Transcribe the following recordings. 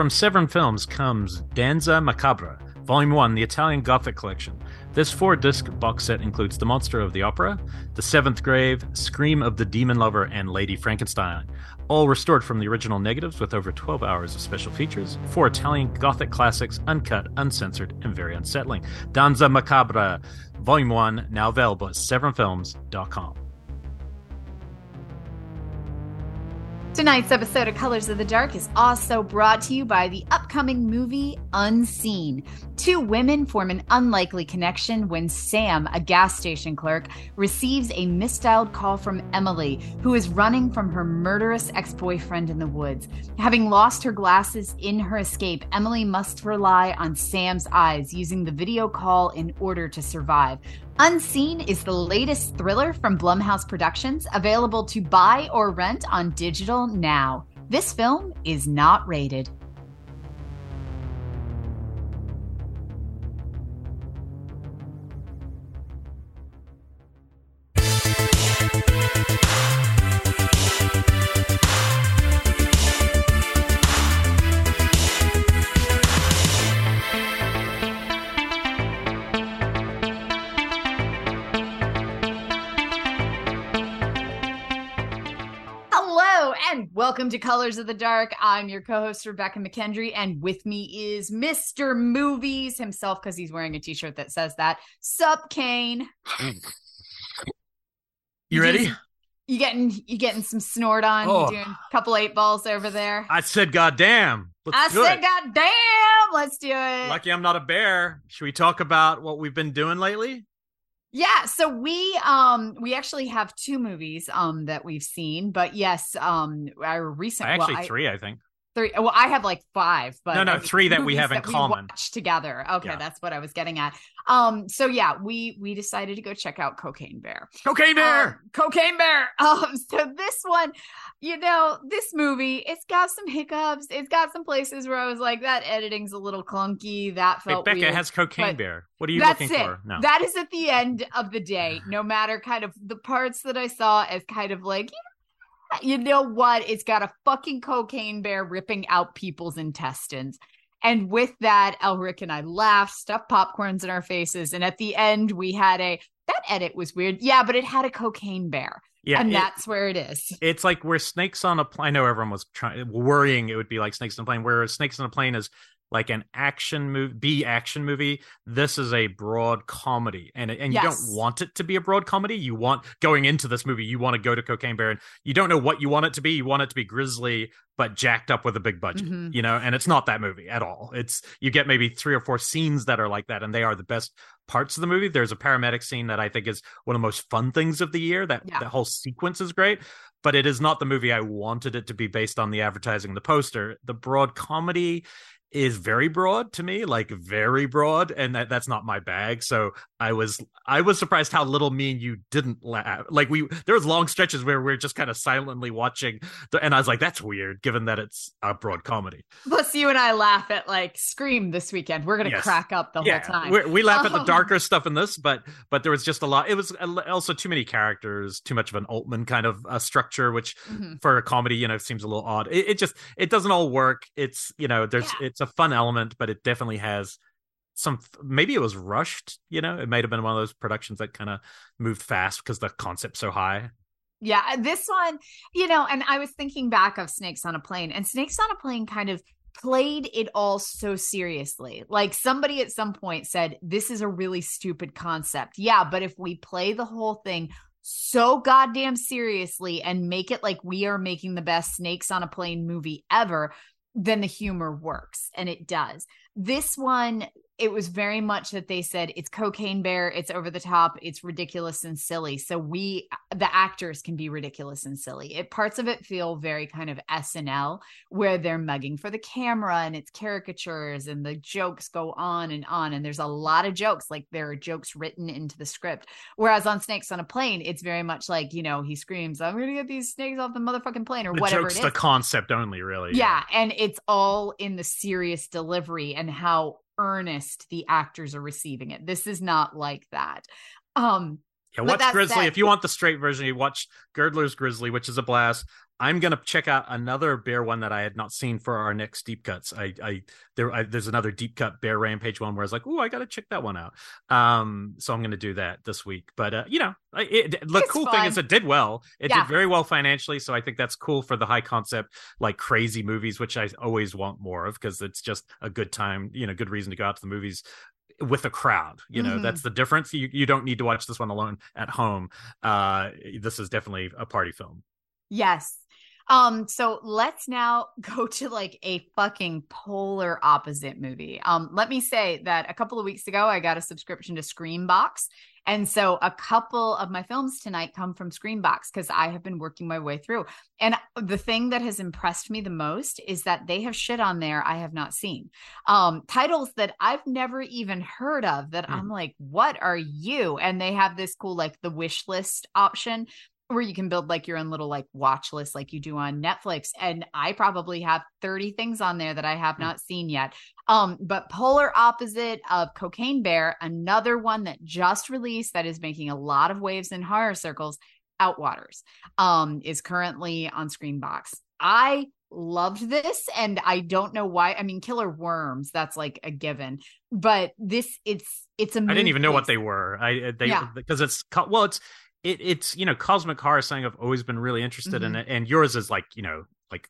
From Severin Films comes Danza Macabra, Volume 1, the Italian Gothic Collection. This four disc box set includes The Monster of the Opera, The Seventh Grave, Scream of the Demon Lover, and Lady Frankenstein. All restored from the original negatives with over 12 hours of special features. Four Italian Gothic classics, uncut, uncensored, and very unsettling. Danza Macabra, Volume 1, now available at severinfilms.com. Tonight's episode of Colors of the Dark is also brought to you by the upcoming movie Unseen. Two women form an unlikely connection when Sam, a gas station clerk, receives a misdialed call from Emily, who is running from her murderous ex boyfriend in the woods. Having lost her glasses in her escape, Emily must rely on Sam's eyes, using the video call in order to survive. Unseen is the latest thriller from Blumhouse Productions, available to buy or rent on digital now. This film is not rated. Welcome to Colors of the Dark. I'm your co-host Rebecca McKendry, and with me is Mr. Movies himself because he's wearing a t-shirt that says that. Sup, Kane? You ready? You getting you getting some snort on? Oh. Doing a couple eight balls over there? I said, goddamn. Let's I said, it. God damn, let's do it. Lucky I'm not a bear. Should we talk about what we've been doing lately? Yeah, so we um we actually have two movies um that we've seen, but yes, um our recent well, Actually, I- three, I think. Three. Well, I have like five, but No, no, three that we have in common. together. Okay, Yeah. that's what I was getting at. Um, so yeah, we we decided to go check out Cocaine Bear. Cocaine Bear. Um, Cocaine Bear. Um, so this one, you know, this movie, it's got some hiccups. It's got some places where I was like, that editing's a little clunky. That felt Becca weird. has Cocaine Bear. What are you That's looking it. for? No. That is at the end of the day. No matter kind of the parts that I saw as kind of like, yeah, you know what? It's got a fucking cocaine bear ripping out people's intestines. And with that, Elric and I laughed, stuffed popcorns in our faces. And at the end, we had a that edit was weird. Yeah, but it had a cocaine bear. yeah, and it- that's where it is. it's like where snakes on a plane. I know everyone was trying worrying it would be like snakes on a plane. Where snakes on a plane is like an action movie, B action movie. This is a broad comedy, and and you Yes. don't want it to be a broad comedy. You want going into this movie, you want to go to Cocaine Bear, and you don't know what you want it to be. You want it to be grisly but jacked up with a big budget, Mhm. you know. And it's not that movie at all. It's you get maybe three or four scenes that are like that, and they are the best parts of the movie. There's a paramedic scene that I think is one of the most fun things of the year. That Yeah. that whole sequence is great but it is not the movie I wanted it to be based on the advertising, the poster. The broad comedy is very broad to me, like very broad, and that, that's not my bag. So I was I was surprised how little me and you didn't laugh. Like we there was long stretches where we are just kind of silently watching, the, and I was like, that's weird, given that it's a broad comedy. Plus, you and I laugh at like Scream this weekend. We're gonna Yes. crack up the whole time. we we laugh at the Oh. darker stuff in this, but but there was just a lot. It was also too many characters, too much of an Altman kind of uh, structure, which Mhm. for a comedy, you know, seems a little odd. It, it just it doesn't all work. It's you know, there's Yeah. it's a fun element, but it definitely has some. Maybe it was rushed. You know, it might have been one of those productions that kind of moved fast because the concept's so high. Yeah, uh, this one, you know, and I was thinking back of Snakes on a Plane, and Snakes on a Plane kind of played it all so seriously. Like somebody at some point said, This is a really stupid concept. Yeah, but if we play the whole thing so goddamn seriously and make it like we are making the best Snakes on a Plane movie ever, then the humor works. And it does. This one, it was very much that they said it's cocaine bear it's over the top it's ridiculous and silly. So we the actors can be ridiculous and silly. It parts of it feel very kind of snl where they're mugging for the camera and it's caricatures and the jokes go on and on and there's a lot of jokes like there are jokes written into the script. Whereas on snakes on a plane it's very much like you know he screams i'm gonna get these snakes off the motherfucking plane or The whatever joke's it is. the concept only, really. yeah, and it's all in the serious delivery and how earnest the actors are receiving it. This is not like that. Um Yeah, watch Grizzly. said- if you want the straight version, you watch Girdler's Grizzly, which is a blast. I'm gonna check out another bear one that I had not seen for our next deep cuts. I, I there, I, there's another deep cut bear rampage one where I was like, oh, I gotta check that one out. Um, so I'm gonna do that this week. But uh, you know, I- it, the It's cool thing is it did well. It Yeah. did very well financially, so I think that's cool for the high concept, like crazy movies, which I always want more of because it's just a good time. You know, good reason to go out to the movies with a crowd you know Mhm. that's the difference you, you don't need to watch this one alone at home uh this is definitely a party film Yes. Um, so let's now go to like a fucking polar opposite movie. Um, let me say that a couple of weeks ago I got a subscription to Screambox. And so a couple of my films tonight come from Screambox because I have been working my way through. And the thing that has impressed me the most is that they have shit on there I have not seen. Um, titles that I've never even heard of that Hmm. I'm like, what are you? And they have this cool like the wish list option where you can build like your own little like watch list like you do on Netflix and I probably have 30 things on there that I have Hmm. not seen yet. Um but polar opposite of Cocaine Bear, another one that just released that is making a lot of waves in horror circles, Outwaters. Um is currently on Screambox. I loved this and I don't know why. I mean Killer Worms, that's like a given. But this it's it's a i didn't even know what they were i they Yeah. because it's co- well it's it, it's you know cosmic horror something i've always been really interested in Mhm. it and yours is like you know like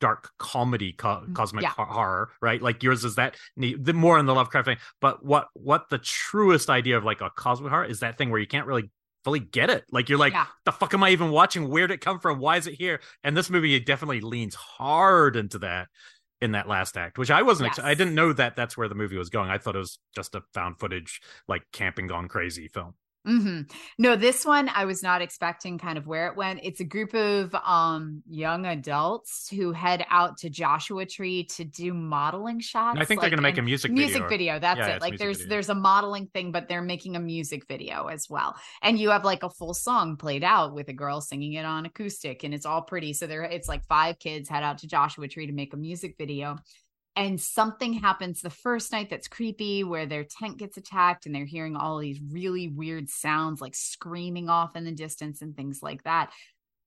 dark comedy co- cosmic Mm, Yeah. horror right? Like yours is that the more in the lovecraft thing but what what the truest idea of like a cosmic horror is that thing where you can't really fully get it. Like you're like Yeah. the fuck am i even watching? Where did it come from? Why is it here? And this movie definitely leans hard into that in that last act which i wasn't ex- i didn't know that that's where the movie was going. I thought it was just a found footage like camping gone crazy film hmm No, this one I was not expecting kind of where it went. It's a group of um young adults who head out to Joshua Tree to do modeling shots. i think they're going to make a music, music video, or- video. That's Yeah, it. Like there's video. there's a modeling thing, but they're making a music video as well. And you have like a full song played out with a girl singing it on acoustic, and it's all pretty. So there, it's like five kids head out to Joshua Tree to make a music video. And something happens the first night that's creepy where their tent gets attacked and they're hearing all these really weird sounds like screaming off in the distance and things like that.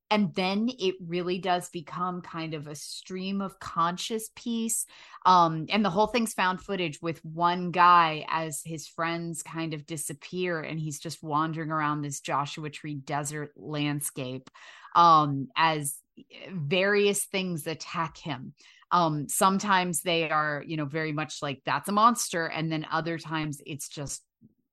And then it really does become kind of a stream of conscious piece. Um, and the whole thing's found footage with one guy as his friends kind of disappear and he's just wandering around this Joshua Tree desert landscape um, as various things attack him um sometimes they are you know very much like that's a monster and then other times it's just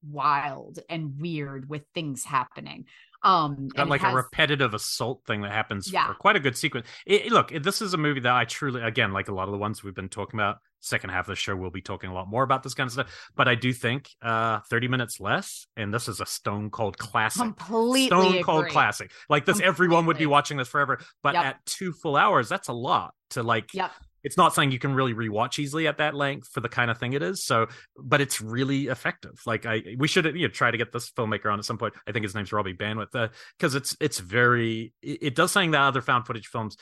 wild and weird with things happening um got like a repetitive assault thing that happens Yeah. for quite a good sequence. It, look, this is a movie that I truly, again, like a lot of the ones we've been talking about. Second half of the show, we'll be talking a lot more about this kind of stuff. But I do think uh 30 minutes less, and this is a stone cold classic. completely Stone cold classic. Like this, everyone would be watching this forever. But Yep. at two full hours, that's a lot to like. Yep. It's not something you can really rewatch easily at that length for the kind of thing it is. So, but it's really effective. Like I, we should you know, try to get this filmmaker on at some point. I think his name's Robbie Banfitch uh, because it's it's very it, it does something that other found footage films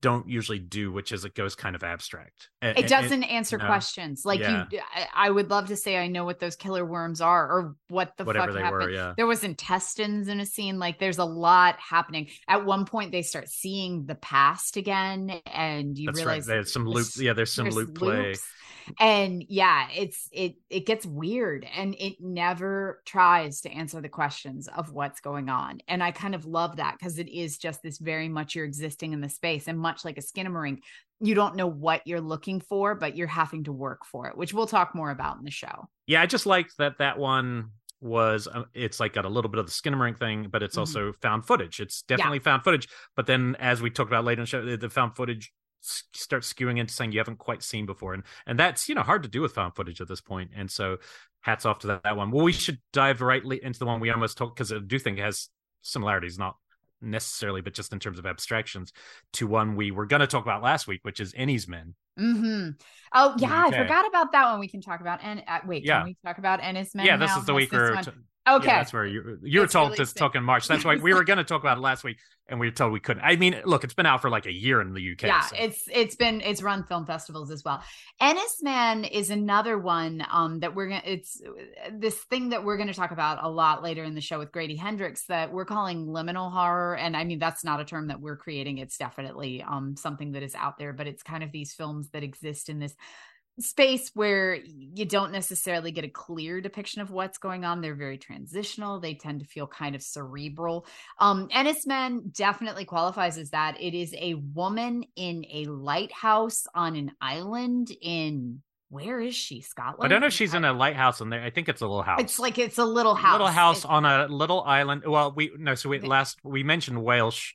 don't usually do, which is it goes kind of abstract. It doesn't answer no. questions like Yeah. you I, would love to say i know what those killer worms are or what the whatever fuck they happened were. Yeah. there was intestines in a scene like there's a lot happening at one point they start seeing the past again and you That's right. realize There's some loop. Yeah, there's some there's loop play. loops. and yeah it's it it gets weird and it never tries to answer the questions of what's going on and i kind of love that because it is just this very much you're existing in the space and much like a skinamarink you don't know what you're looking for but you're having to work for it which we'll talk more about in the show Yeah, I just liked that that one was uh, it's like got a little bit of the Skinamarink thing, but it's Mhm. also found footage. It's definitely found footage. But then, as we talked about later in the show, the- the found footage s- starts skewing into something you haven't quite seen before, and and that's you know hard to do with found footage at this point. And so, hats off to that, that one. Well, we should dive rightly into the one we almost talked because I do think it has similarities, not necessarily, but just in terms of abstractions, to one we were going to talk about last week, which is Enys Men. mm-hmm. oh yeah i forgot about that one we can talk about and uh, wait Yeah. can we talk about Enys Men yeah, this now? is the week t- Okay, Yeah, that's where you you were told to talk in March. That's why we were going to talk about it last week, and we were told we couldn't. I mean, look, it's been out for like a year in the UK. yeah, so- it's it's been it's run film festivals as well. Enys Men is another one um that we're gonna it's this thing that we're gonna talk about a lot later in the show with Grady Hendrix that we're calling liminal horror. And I mean that's not a term that we're creating. It's definitely um something that is out there, but it's kind of these films that exist in this space where you don't necessarily get a clear depiction of what's going on. They're very transitional. They tend to feel kind of cerebral. Um, Enys Men definitely qualifies as that. It is a woman in a lighthouse on an island in where is she? Scotland. I don't know if she's in a lighthouse in there. I think it's a little house. It's like it's a little house. little house It's- on a little island. Well, we no, so we last we mentioned Welsh.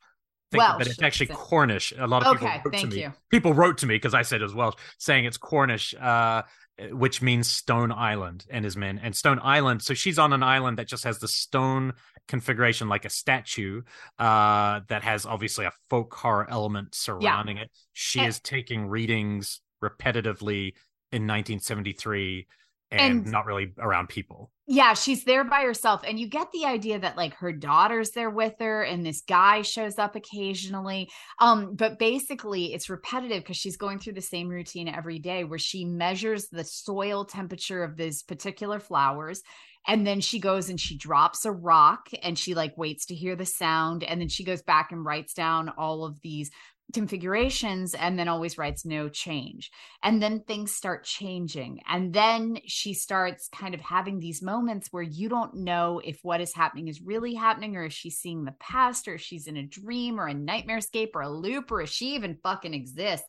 Think, Welsh, but it's actually it. Cornish. A lot of Okay, people wrote to me. you. People wrote to me because I said it was Welsh, saying it's Cornish, uh, which means Stone Island and his men and Stone Island. So she's on an island that just has the stone configuration like a statue, uh, that has obviously a folk horror element surrounding it. She And- is taking readings repetitively in 1973 and, And- not really around people. yeah, she's there by herself. And you get the idea that like her daughter's there with her and this guy shows up occasionally. Um, but basically it's repetitive because she's going through the same routine every day where she measures the soil temperature of these particular flowers. And then she goes and she drops a rock and she like waits to hear the sound. And then she goes back and writes down all of these configurations and then always writes no change. And then things start changing. And then she starts kind of having these moments where you don't know if what is happening is really happening or if she's seeing the past or if she's in a dream or a nightmare escape or a loop or if she even fucking exists.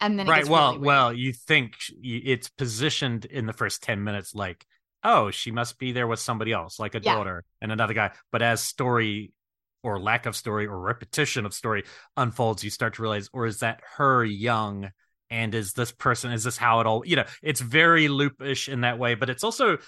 And then right well really well you think it's positioned in the first 10 minutes like oh she must be there with somebody else like a Yeah. daughter and another guy but as story or lack of story or repetition of story unfolds you start to realize or is that her young? And is this person is this how it all you know it's very loopish in that way but it's also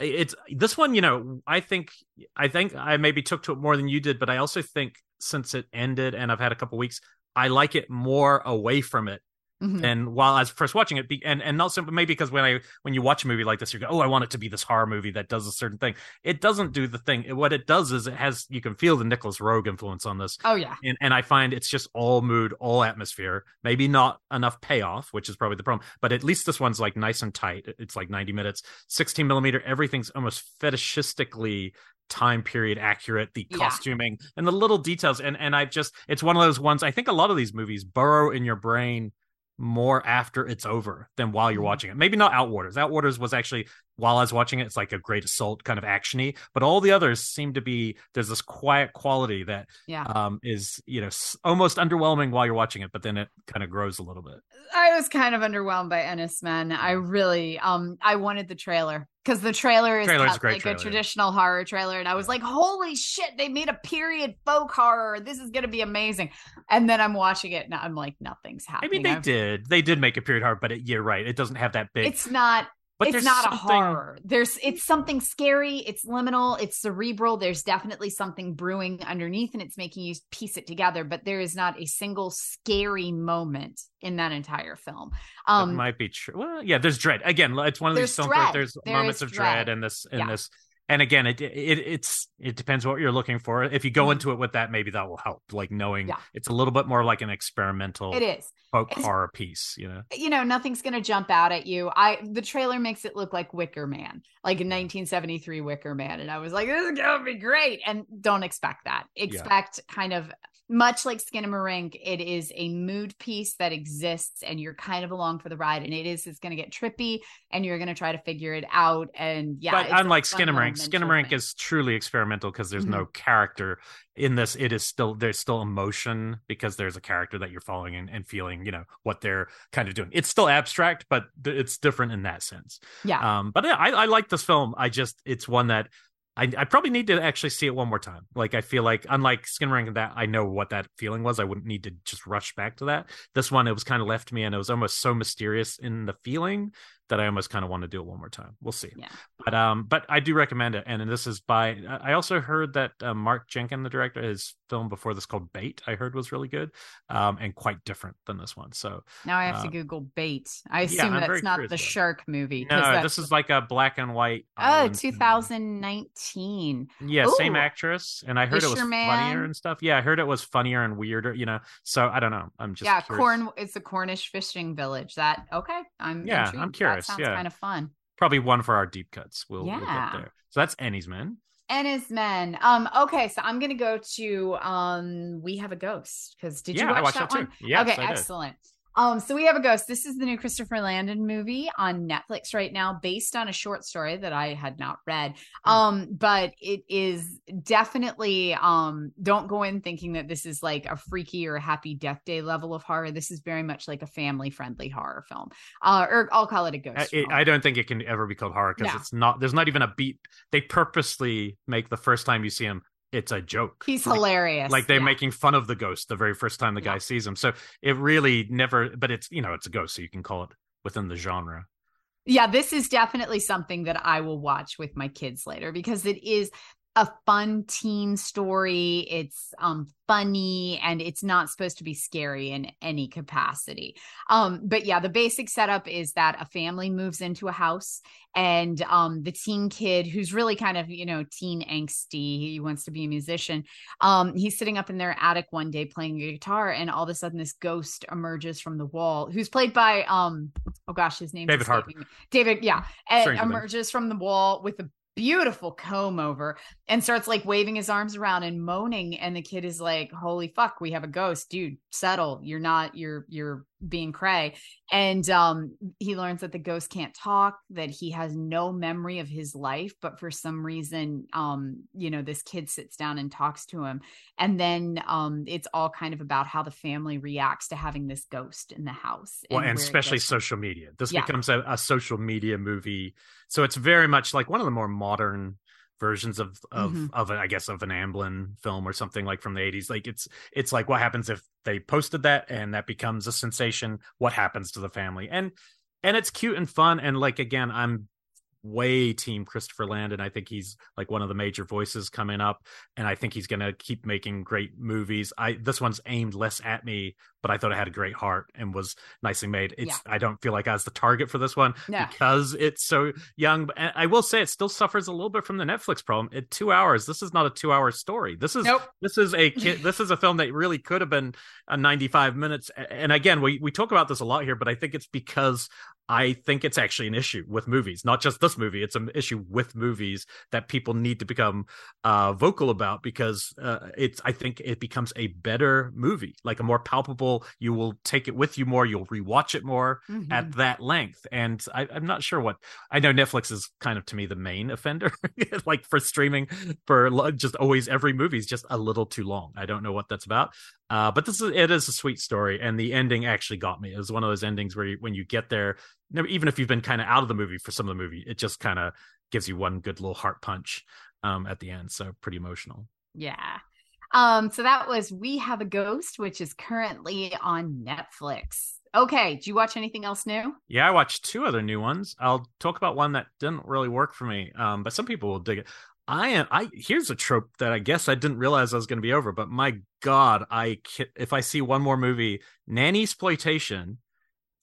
it's this one you know i think i think i maybe took to it more than you did but i also think since it ended and i've had a couple weeks i like it more away from it Mhm. and while I was first watching it, and and not simply maybe because when I when you watch a movie like this, you go, oh, I want it to be this horror movie that does a certain thing. It doesn't do the thing. What it does is it has you can feel the Nicolas Roeg influence on this, Oh yeah. and and I find it's just all mood, all atmosphere. Maybe not enough payoff, which is probably the problem. But at least this one's like nice and tight. It's like ninety minutes, sixteen millimeter. Everything's almost fetishistically time period accurate the Yeah. costuming and the little details and and i just it's one of those ones i think a lot of these movies burrow in your brain more after it's over than while you're Mhm. watching it. Maybe not Outwaters. Outwaters was actually while I was watching it, it's like a great assault kind of actiony, but all the others seem to be there's this quiet quality that Yeah. um is you know almost underwhelming while you're watching it, but then it kind of grows a little bit. I was kind of underwhelmed by Enys Men. I really um I wanted the trailer because the trailer is Trailer's a great like trailer, a traditional horror trailer, and I was Yeah. like, "Holy shit! They made a period folk horror. This is gonna be amazing." And then I'm watching it, and I'm like, "Nothing's happening." I mean, they I've- did they did make a period horror, but it, you're right, it doesn't have that big. It's not. But it's not a horror. There's it's something scary. It's liminal. It's cerebral. There's definitely something brewing underneath, and it's making you piece it together. But there is not a single scary moment in that entire film. That Um, might be true. Well, yeah, there's dread. Again, it's one of these films there's There moments of dread dread. in this in Yeah. this. And again, it, it it's it depends what you're looking for. If you go Mhm. into it with that, maybe that will help. Like knowing Yeah. it's a little bit more like an experimental it is. folk It's- horror piece, you know. you know nothing's going to jump out at you i the trailer makes it look like wicker man like in 1973 wicker man and i was like this is to be great and don't expect that expect kind of much like Skin and skinamarink it is a mood piece that exists and you're kind of along for the ride and it is it's going to get trippy and you're going to try to figure it out and yeah but unlike fun little Skinamarink, adventure Skinamarink thing. is truly experimental because there's Mhm. no character in this. It is still there's still emotion because there's a character that you're following and, and feeling, you know, what they're kind of doing. It's still abstract, but th- it's different in that sense. yeah Um, but yeah, I, I like this film. I just it's one that I, I probably need to actually see it one more time. Like I feel like unlike Skin Skinamarink that I know what that feeling was. I wouldn't need to just rush back to that. This one it was kind of left me and it was almost so mysterious in the feeling that I almost kind of want to do it one more time. We'll see. Yeah. But um, but I do recommend it, and, this is by. I also heard that uh, Mark Jenkin, the director, his film before this called Bait, I heard was really good, um, and quite different than this one. So now I have uh, to Google Bait. I assume I'm that's not the shark movie. no, that's- this is like a black and white. oh island film. 2019. Yeah, same actress, and I heard it was funnier and stuff. Yeah, I heard it was funnier and weirder. You know, so I don't know. I'm just yeah, curious. corn. It's a Cornish fishing village. That okay? I'm Yeah, intrigued. I'm curious, That sounds yeah. kind of fun. Probably one for our deep cuts. We'll, we'll get there. So that's Enys Men. And his men. Um. Okay, so I'm gonna go to um. We have a ghost because did yeah, you watch I watched that, one? too. Yes, okay, I did. Um, so we have a ghost. This is the new Christopher Landon movie on Netflix right now, based on a short story that I had not read. Hmm. Um, but it is definitely um don't go in thinking that this is like a freaky or a happy death day level of horror. This is very much like a family friendly horror film. Uh, or I'll call it a ghost. I. I don't think it can ever be called horror because No. it's not. There's not even a beat. They purposely make the first time you see him, it's a joke. He's Like- hilarious. Like they're Yeah. making fun of the ghost the very first time the guy sees him. So it really never. But it's you know it's a ghost, so you can call it within the genre. yeah, this is definitely something that I will watch with my kids later because it is a fun teen story. It's um funny and it's not supposed to be scary in any capacity. Um but yeah, the basic setup is that a family moves into a house and um the teen kid who's really kind of, you know, teen angsty, he wants to be a musician. Um he's sitting up in their attic one day playing a guitar and all of a sudden this ghost emerges from the wall who's played by um oh gosh, his name David Harbour. David, yeah, and Stranger emerges from the wall with a beautiful comb over and starts like waving his arms around and moaning and the kid is like holy fuck we have a ghost dude settle. You're not you're you're being cray and um he learns that the ghost can't talk that he has no memory of his life but for some reason um you know this kid sits down and talks to him and then um it's all kind of about how the family reacts to having this ghost in the house well, and especially social media. This Yeah. becomes a, a social media movie, so it's very much like one of the more modern versions of of Mhm. of I guess of an Amblin film or something like from the eighties. Like it's it's like what happens if they posted that and that becomes a sensation. What happens to the family? And and it's cute and fun. And like again, I'm way team Christopher Landon. I think he's like one of the major voices coming up, and I think he's going to keep making great movies. I this one's aimed less at me, but I thought it had a great heart and was nicely made. It's I don't feel like I was the target for this one Yeah. because it's so young. But I will say it still suffers a little bit from the Netflix problem. At two hours, this is not a two-hour story. This is Nope. this is a kid. this is a film that really could have been a 95 minutes. And again, we we talk about this a lot here, but I think it's because I think it's actually an issue with movies, not just this movie. It's an issue with movies that people need to become uh, vocal about because uh, it's. I think it becomes a better movie, like a more palpable. You will take it with you more. You'll rewatch it more Mhm. at that length. And I, I'm not sure what I know. Netflix is kind of to me the main offender, like for streaming for just always every movie is just a little too long. I don't know what that's about. Uh, but this is it is a sweet story, and the ending actually got me. It was one of those endings where you, when you get there, even if you've been kind of out of the movie for some of the movie, it just kind of gives you one good little heart punch um, at the end. So pretty emotional. Yeah. Um, so that was We Have a Ghost, which is currently on Netflix. Okay. Do you watch anything else new? Yeah, I watched two other new ones. I'll talk about one that didn't really work for me, um, but some people will dig it. I am. I here's a trope that I guess I didn't realize I was going to be over, but my God, I if I see one more movie, nanny exploitation.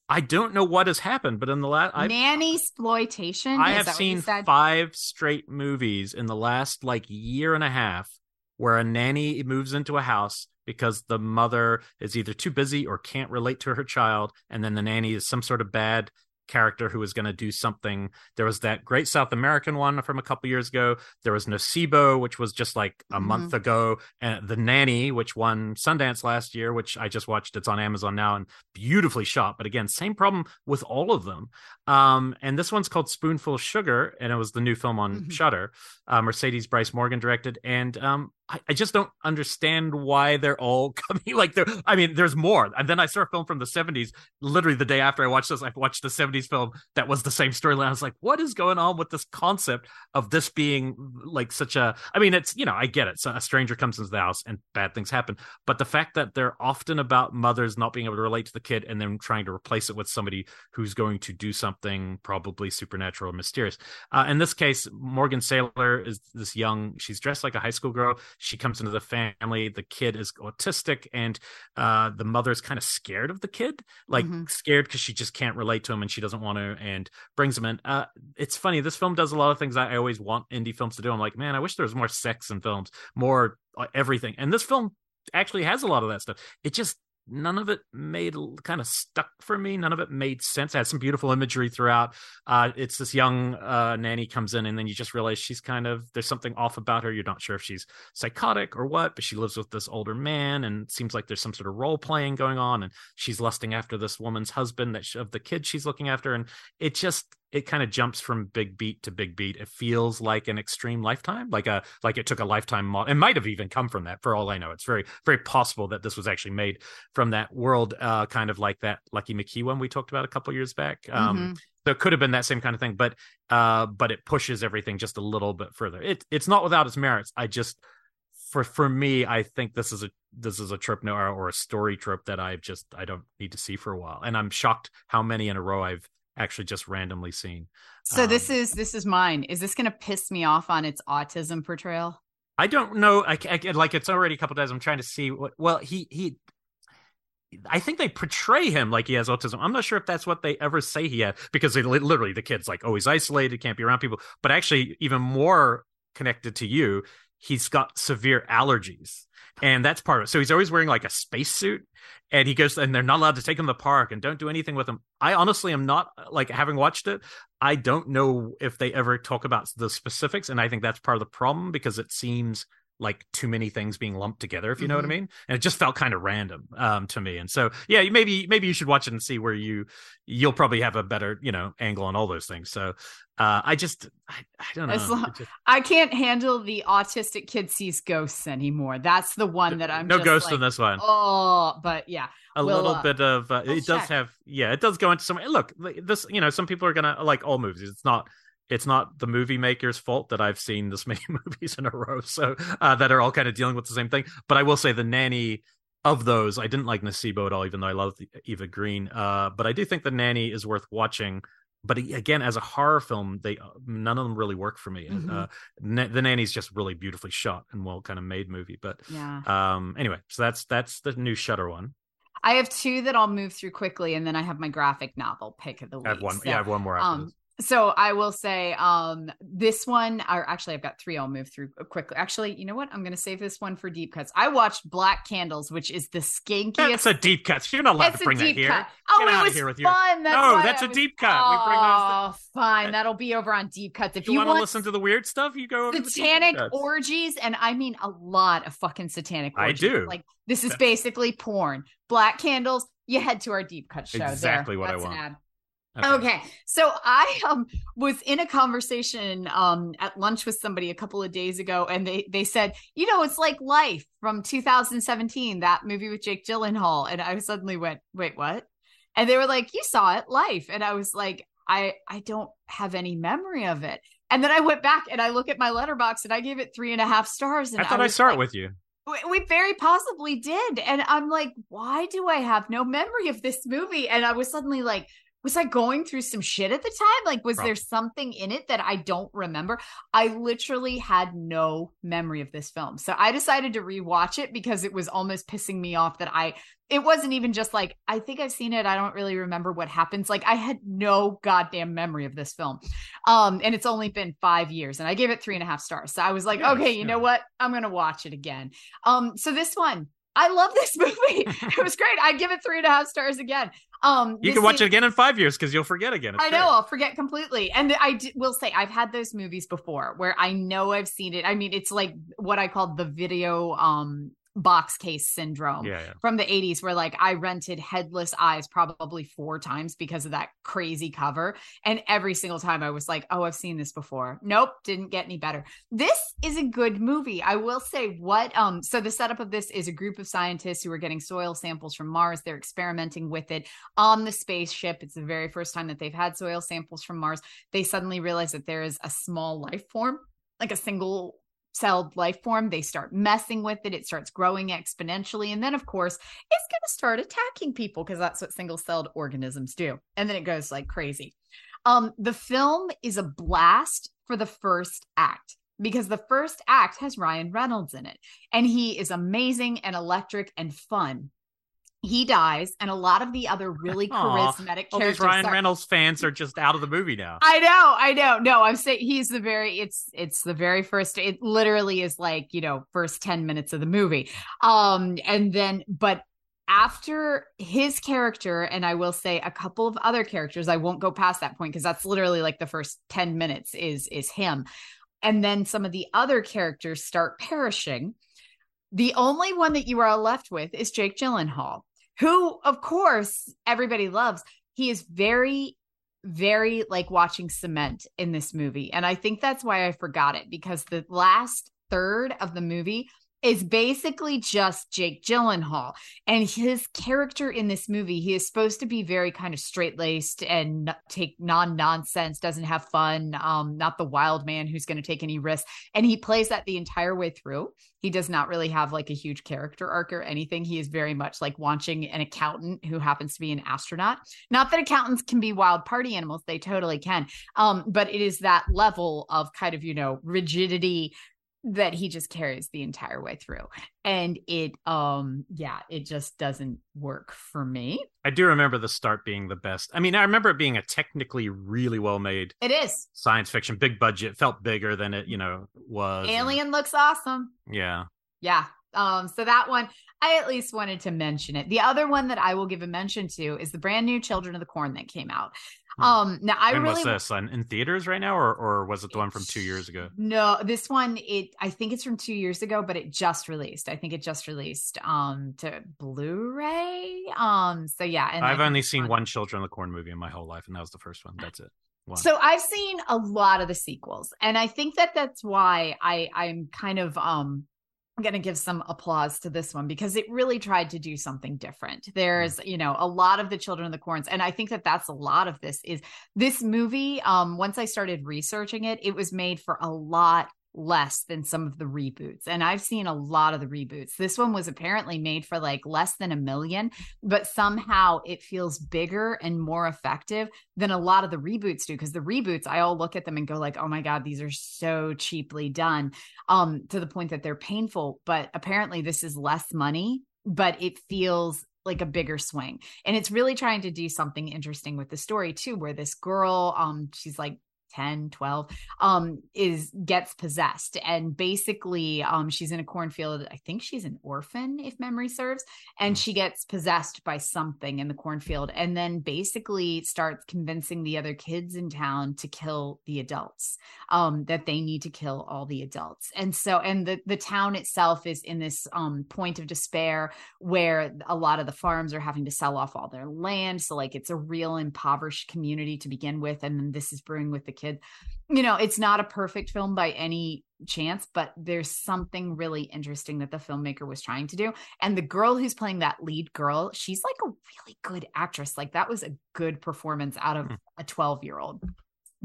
I don't know what has happened, but in the last, Nanny exploitation. I have that what you seen five straight movies in the last like year and a half where a nanny moves into a house because the mother is either too busy or can't relate to her child, and then the nanny is some sort of bad character who is going to do something. There was that great South American one from a couple years ago. There was Nocebo, which was just like a Mhm. month ago, and The Nanny, which won Sundance last year, which I just watched. It's on Amazon now and beautifully shot. But again, same problem with all of them. Um, and this one's called Spoonful of Sugar, and it was the new film on Mhm. Shutter. Uh, Mercedes Bryce Morgan directed, and um, I, just don't understand why they're all coming like they're I mean there's more. And then I saw a film from the 70s literally the day after I watched this I watched the 70s film that was the same storyline. I was like what is going on with this concept of this being like such a I mean it's you know I get it. So a stranger comes into the house and bad things happen. But the fact that they're often about mothers not being able to relate to the kid and then trying to replace it with somebody who's going to do something probably supernatural or mysterious. Uh, in this case Morgan Saylor is this young she's dressed like a high school girl she comes into the family the kid is autistic and uh, the mother is kind of scared of the kid like mm-hmm. scared because she just can't relate to him and she doesn't want to and brings him in. Uh, it's funny this film does a lot of things i always want indie films to do. I'm like man i wish there was more sex in films more uh, everything. And this film actually has a lot of that stuff. It just none of it made kind of stuck for me. None of it made sense. It had some beautiful imagery throughout. Uh, it's this young uh, nanny comes in, and then you just realize she's kind of there's something off about her. You're not sure if she's psychotic or what, but she lives with this older man, and seems like there's some sort of role playing going on, and she's lusting after this woman's husband that she, of the kid she's looking after, and it just it kind of jumps from big beat to big beat. It feels like an extreme lifetime, like a like it took a lifetime model. It might have even come from that, for all I know. It's very very possible that this was actually made from that world, uh, kind of like that Lucky McKee one we talked about a couple years back. Um, mm-hmm. So it could have been that same kind of thing, but uh, but it pushes everything just a little bit further. It it's not without its merits. I just for for me, I think this is a this is a trope noir or a story trope that I've just I don't need to see for a while, and I'm shocked how many in a row I've actually just randomly seen. So um, this is this is mine. Is this going to piss me off on its autism portrayal? I don't know. I, I like it's already a couple days. I'm trying to see what. Well, he he. I think they portray him like he has autism. I'm not sure if that's what they ever say he had because they literally the kid's like, oh, he's isolated, can't be around people. But actually, even more connected to you, he's got severe allergies and that's part of it. So he's always wearing like a spacesuit, and he goes, and they're not allowed to take him to the park and don't do anything with him. I honestly am not like having watched it. I don't know if they ever talk about the specifics, and I think that's part of the problem because it seems like too many things being lumped together, if you know mm-hmm. what I mm-hmm. mean. And it just felt kind of random um, to me. And so, yeah, maybe maybe you should watch it and see where you you'll probably have a better you know angle on all those things. So uh, I just I, I don't know. Long, just, I can't handle the autistic kid sees ghosts anymore. That's the one that I'm no ghost like, in this one. Oh, but yeah. A we'll, little uh, bit of uh, it check. does have yeah it does go into some look this you know some people are gonna like all movies it's not it's not the movie maker's fault that I've seen this many movies in a row, so uh, that are all kind of dealing with the same thing. But I will say the nanny of those, I didn't like Nocebo at all, even though I love Eva Green. Uh, but I do think the nanny is worth watching. But again, as a horror film, they uh, none of them really work for me. Mm-hmm. Uh, the nanny's just really beautifully shot and well kind of made movie. But yeah. Um. Anyway, so that's that's the new Shutter one. I have two that I'll move through quickly, and then I have my graphic novel pick of the week. I have one. So, yeah, I have one more. Um, so I will say um this one or actually I've got three I'll move through quickly. Actually, you know what? I'm going to save this one for deep cuts. I watched Black Candles, which is the skankiest That's a deep cut. You're not allowed to bring that here. Cut. Oh, Get it was here with fun. That's no, that's a was... deep cut. Oh, we bring those to... fine. That'll be over on deep cuts. If you, you want to listen to the weird stuff, you go over satanic orgies and I mean a lot of fucking satanic orgies. I do. Like this is basically porn. Black Candles, you head to our deep cut show. Exactly there. what that's I want. Okay. okay. So I um was in a conversation um at lunch with somebody a couple of days ago and they they said, "You know, it's like Life from 2017, that movie with Jake Gyllenhaal." And I suddenly went, "Wait, what?" And they were like, "You saw it, Life." And I was like, "I I don't have any memory of it." And then I went back and I look at my Letterboxd and I gave it three and a half stars. And I thought I, I saw like, it with you. We very possibly did. And I'm like, why do I have no memory of this movie? And I was suddenly like, was I going through some shit at the time? Like, was there something in it that I don't remember? I literally had no memory of this film. So I decided to rewatch it because it was almost pissing me off that I, it wasn't even just like, I think I've seen it. I don't really remember what happens. Like, I had no goddamn memory of this film. Um, and it's only been five years and I gave it three and a half stars. So I was like, yes, okay, you yeah. know what? I'm going to watch it again. Um, so this one, I love this movie. it was great. I'd give it three and a half stars again. Um, you can watch it again in five years because you'll forget again. It's I know I'll forget completely. And I d- will say I've had those movies before where I know I've seen it. I mean, it's like what I call the video um box case syndrome Yeah, yeah. from the 80s where like I rented Headless Eyes probably four times because of that crazy cover. And every single time I was like oh I've seen this before. Nope didn't get any better. This is a good movie. I will say what um so the setup of this is a group of scientists who are getting soil samples from Mars. They're experimenting with it on the spaceship. It's the very first time that they've had soil samples from Mars. They suddenly realize that there is a small life form like a single celled life form. They start messing with it. It starts growing exponentially. And then, of course, it's going to start attacking people because that's what single celled organisms do. And then it goes like crazy. Um, the film is a blast for the first act because the first act has Ryan Reynolds in it. And he is amazing and electric and fun. He dies, and a lot of the other really charismatic All characters. these Ryan Reynolds fans are just out of the movie now. I know, I know. No, I'm saying he's the very it's it's the very first it literally is like, you know, first 10 minutes of the movie. Um and then but after his character and I will say a couple of other characters, I won't go past that point because that's literally like the first 10 minutes is is him. And then some of the other characters start perishing. The only one that you are left with is Jake Gyllenhaal, who of course everybody loves. He is very very like watching cement in this movie. And I think that's why I forgot it because the last third of the movie is basically just Jake Gyllenhaal. And his character in this movie, he is supposed to be very kind of straight laced and take non nonsense, doesn't have fun, um, not the wild man who's going to take any risks. And he plays that the entire way through. He does not really have like a huge character arc or anything. He is very much like watching an accountant who happens to be an astronaut. Not that accountants can be wild party animals, they totally can. Um, but it is that level of kind of, you know, rigidity that he just carries the entire way through. And it um yeah, it just doesn't work for me. I do remember the start being the best. I mean, I remember it being a technically really well made It is. science fiction, big budget, felt bigger than it, you know, was. and- Alien looks awesome. yeah. Yeah. Um, so that one, I at least wanted to mention it. The other one that I will give a mention to is the brand new Children of the Corn that came out. Hmm. Um, now I when really was this? In, in theaters right now, or or was it the one from two years ago? No, this one it I think it's from 2 years ago, but it just released. I think it just released um to Blu-ray. Um so yeah, and I've only seen one Children of the Corn movie in my whole life, and that was the first one. That's it. One. So I've seen a lot of the sequels, and I think that that's why I I'm kind of um going to give some applause to this one because it really tried to do something different. There's, you know, a lot of the Children of the Corns, and I think that that's a lot of this is this movie. Um, once I started researching it, it was made for a lot less than some of the reboots and i've seen a lot of the reboots. This one was apparently made for like less than a million but somehow it feels bigger and more effective than a lot of the reboots do because the reboots i all look at them and go like oh my god these are so cheaply done um to the point that they're painful but apparently this is less money but it feels like a bigger swing and it's really trying to do something interesting with the story too where this girl um she's like 10 12 um is gets possessed. And basically um she's in a cornfield i think she's an orphan if memory serves and she gets possessed by something in the cornfield and then basically starts convincing the other kids in town to kill the adults um that they need to kill all the adults. And so and the the town itself is in this um point of despair where a lot of the farms are having to sell off all their land. So like it's a real impoverished community to begin with and then this is brewing with the kid you know it's not a perfect film by any chance but there's something really interesting that the filmmaker was trying to do and the girl who's playing that lead girl she's like a really good actress like that was a good performance out of Hmm. a 12 year old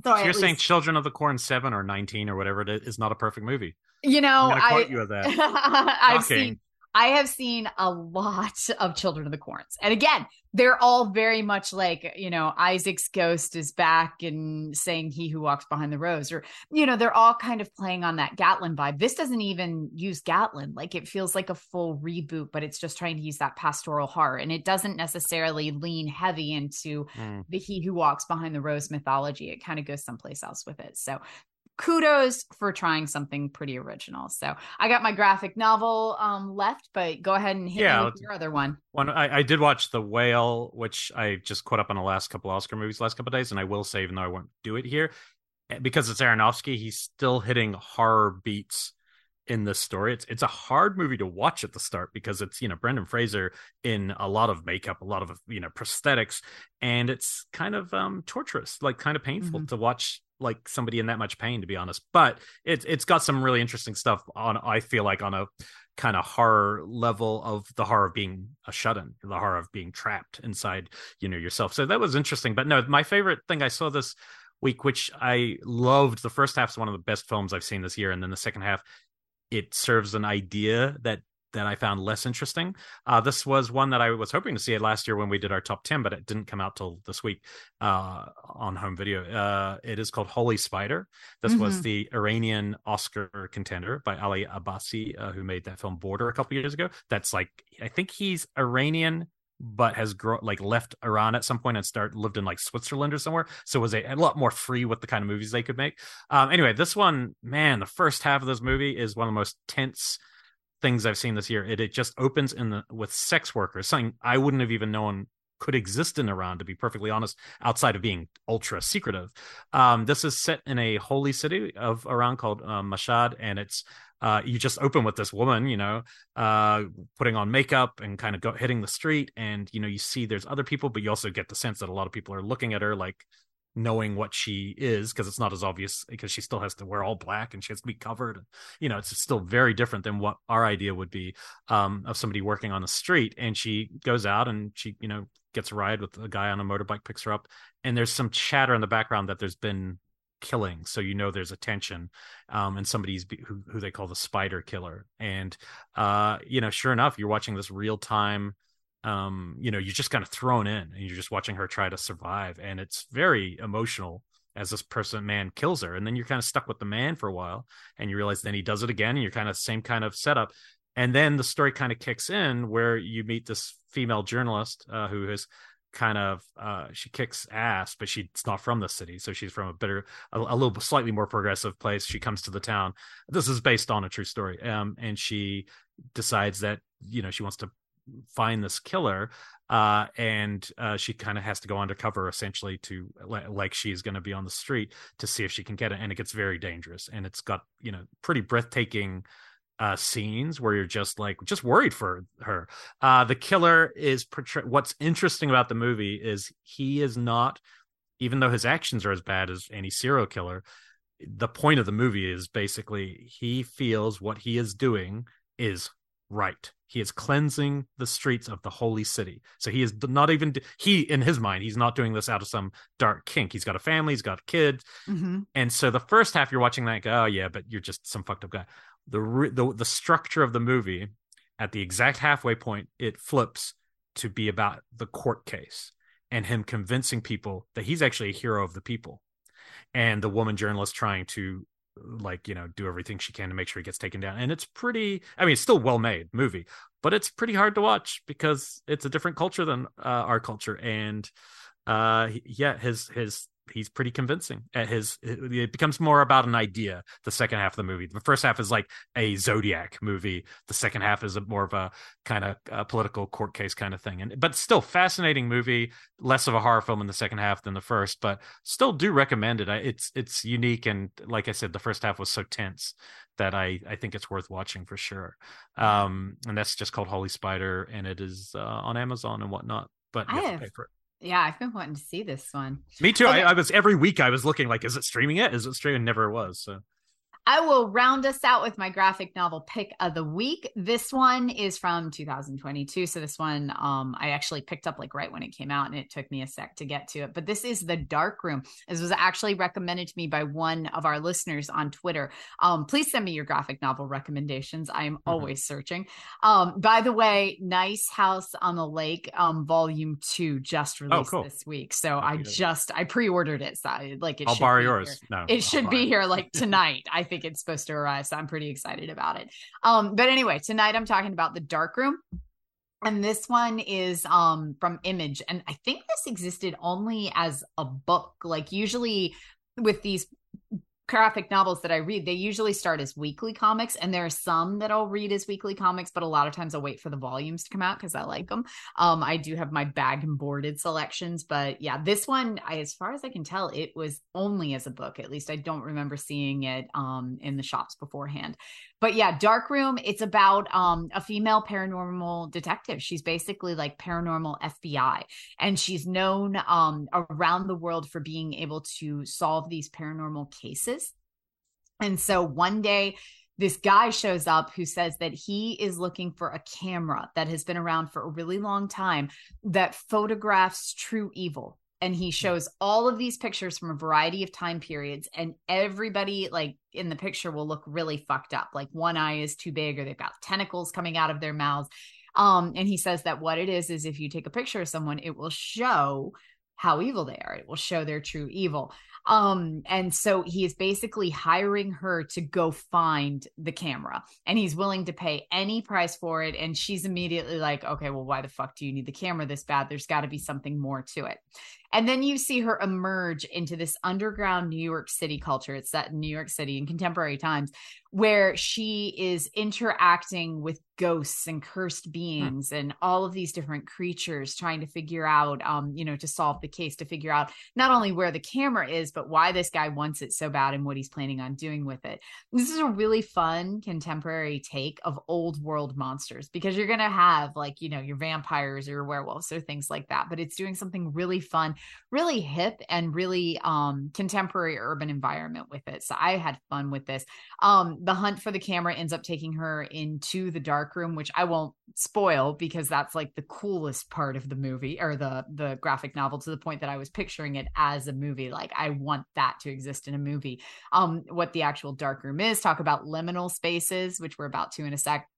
So I you're at saying least- Children of the Corn 7 or 19 or whatever it is, is not a perfect movie. you know I you of that. I've seen I have seen a lot of Children of the Corns. And again, they're all very much like, you know, Isaac's ghost is back and saying he who walks behind the rose, or, you know, they're all kind of playing on that Gatlin vibe. This doesn't even use Gatlin. Like it feels like a full reboot, but it's just trying to use that pastoral heart. And it doesn't necessarily lean heavy into Mm. the he who walks behind the rose mythology. It kind of goes someplace else with it. So kudos for trying something pretty original. So I got my graphic novel um left, but go ahead and hit Yeah, me with your other one. One, I, I did watch The Whale, which I just caught up on the last couple Oscar movies last couple days, and I will say, even though I won't do it here, eh, because it's Aronofsky, he's still hitting horror beats in this story. It's it's a hard movie to watch at the start because it's you know Brendan Fraser in a lot of makeup, a lot of you know prosthetics, and it's kind of um torturous, like kind of painful mm-hmm. to watch like somebody in that much pain to be honest. But it's it's got some really interesting stuff on I feel like on a kind of horror level of the horror of being a shut-in, the horror of being trapped inside you know yourself. So that was interesting. But no, my favorite thing I saw this week, which I loved. The first half is one of the best films I've seen this year, and then the second half it serves an idea that that I found less interesting. Uh, this was one that I was hoping to see it last year when we did our top 10, but it didn't come out till this week uh, on home video. Uh, it is called Holy Spider. This mm-hmm. was the Iranian Oscar contender by Ali Abbasi, uh, who made that film Border a couple years ago. That's like, I think he's Iranian but has grown like left Iran at some point and start lived in like Switzerland or somewhere. So was a, a lot more free with the kind of movies they could make. Um, anyway, this one, man, the first half of this movie is one of the most tense things I've seen this year. It it just opens in the with sex workers, something I wouldn't have even known could exist in Iran, to be perfectly honest, outside of being ultra secretive. Um, this is set in a holy city of Iran called uh, Mashhad, and it's uh, you just open with this woman, you know, uh, putting on makeup and kind of go, hitting the street, and you know, you see there's other people, but you also get the sense that a lot of people are looking at her like knowing what she is because it's not as obvious because she still has to wear all black and she has to be covered And, you know it's still very different than what our idea would be um, of somebody working on the street. And she goes out and she you know gets a ride with a guy on a motorbike picks her up and there's some chatter in the background that there's been killing. So you know there's a tension um, and somebody's who, who they call the spider killer. And uh, you know sure enough you're watching this real time um, you know you're just kind of thrown in and you're just watching her try to survive and it's very emotional as this person man kills her and then you're kind of stuck with the man for a while and you realize then he does it again and you're kind of same kind of setup and then the story kind of kicks in where you meet this female journalist uh, who is kind of uh, she kicks ass, but she's not from the city, so she's from a better, a, a, little slightly more progressive place. She comes to the town. This is based on a true story, um, and she decides that you know she wants to find this killer, uh, and uh, she kind of has to go undercover essentially to like she's going to be on the street to see if she can get it, and it gets very dangerous, and it's got you know pretty breathtaking uh, scenes where you're just like just worried for her. Uh, the killer is what's interesting about the movie is he is not, even though his actions are as bad as any serial killer. The point of the movie is basically he feels what he is doing is right. He is cleansing the streets of the holy city. So he is not even he in his mind he's not doing this out of some dark kink. He's got a family, he's got kids, mm-hmm. and so the first half you're watching that, go, oh yeah, but you're just some fucked up guy the the the structure of the movie at the exact halfway point it flips to be about the court case and him convincing people that he's actually a hero of the people and the woman journalist trying to like you know do everything she can to make sure he gets taken down. And it's pretty i mean it's still well made movie but it's pretty hard to watch because it's a different culture than uh, our culture. And uh yeah his his he's pretty convincing at his it becomes more about an idea the second half of the movie. The first half is like a zodiac movie. The second half is a more of a kind of a political court case kind of thing. And but still fascinating movie less of a horror film in the second half than the first but still do recommend it. It's it's unique and like i said the first half was so tense that i i think it's worth watching for sure. Um and that's just called holy spider and it is uh, on amazon and whatnot but you I have, have to pay for it yeah, I've been wanting to see this one. Me too. I, I, was every week I was looking like, is it streaming it? Is it streaming? Never was. So I will round us out with my graphic novel pick of the week. This one is from 2022. So this one um, I actually picked up like right when it came out and it took me a sec to get to it. But this is The Dark Room. This was actually recommended to me by one of our listeners on Twitter. Um, please send me your graphic novel recommendations. I am mm-hmm. always searching. Um, by the way, Nice House on the Lake um, Volume 2 just oh, released oh, cool. this week. So I just I pre-ordered it. So I, like it I'll borrow yours. No, it I'll should be here like tonight. I think think it's supposed to arrive. So I'm pretty excited about it. Um, but anyway, tonight I'm talking about the dark room. And this one is um from Image. And I think this existed only as a book. Like usually with these graphic novels that I read, they usually start as weekly comics, and there are some that I'll read as weekly comics, but a lot of times I'll wait for the volumes to come out because I like them. Um, I do have my bag and boarded selections, but yeah, this one, I, as far as I can tell, it was only as a book. At least I don't remember seeing it um, in the shops beforehand. But yeah, Dark Room, it's about um, a female paranormal detective. She's basically like paranormal FBI, and she's known um, around the world for being able to solve these paranormal cases. And so one day, this guy shows up who says that he is looking for a camera that has been around for a really long time that photographs true evil. And he shows all of these pictures from a variety of time periods and everybody like in the picture will look really fucked up. Like one eye is too big or they've got tentacles coming out of their mouths. Um and he says that what it is is if you take a picture of someone it will show how evil they are. It will show their true evil um, and so he is basically hiring her to go find the camera and he's willing to pay any price for it. And she's immediately like, okay, well, why the fuck do you need the camera this bad? There's got to be something more to it. And then you see her emerge into this underground New York City culture. It's set in New York City in contemporary times, where she is interacting with ghosts and cursed beings and all of these different creatures, trying to figure out, um, you know, to solve the case, to figure out not only where the camera is, but why this guy wants it so bad and what he's planning on doing with it. This is a really fun contemporary take of old world monsters because you're going to have like, you know, your vampires or your werewolves or things like that, but it's doing something really fun really hip and really um, contemporary urban environment with it. So I had fun with this. Um, the hunt for the camera ends up taking her into the dark room, which I won't spoil because that's like the coolest part of the movie or the the graphic novel to the point that I was picturing it as a movie. Like I want that to exist in a movie. Um, what the actual dark room is, talk about liminal spaces, which we're about to in a sec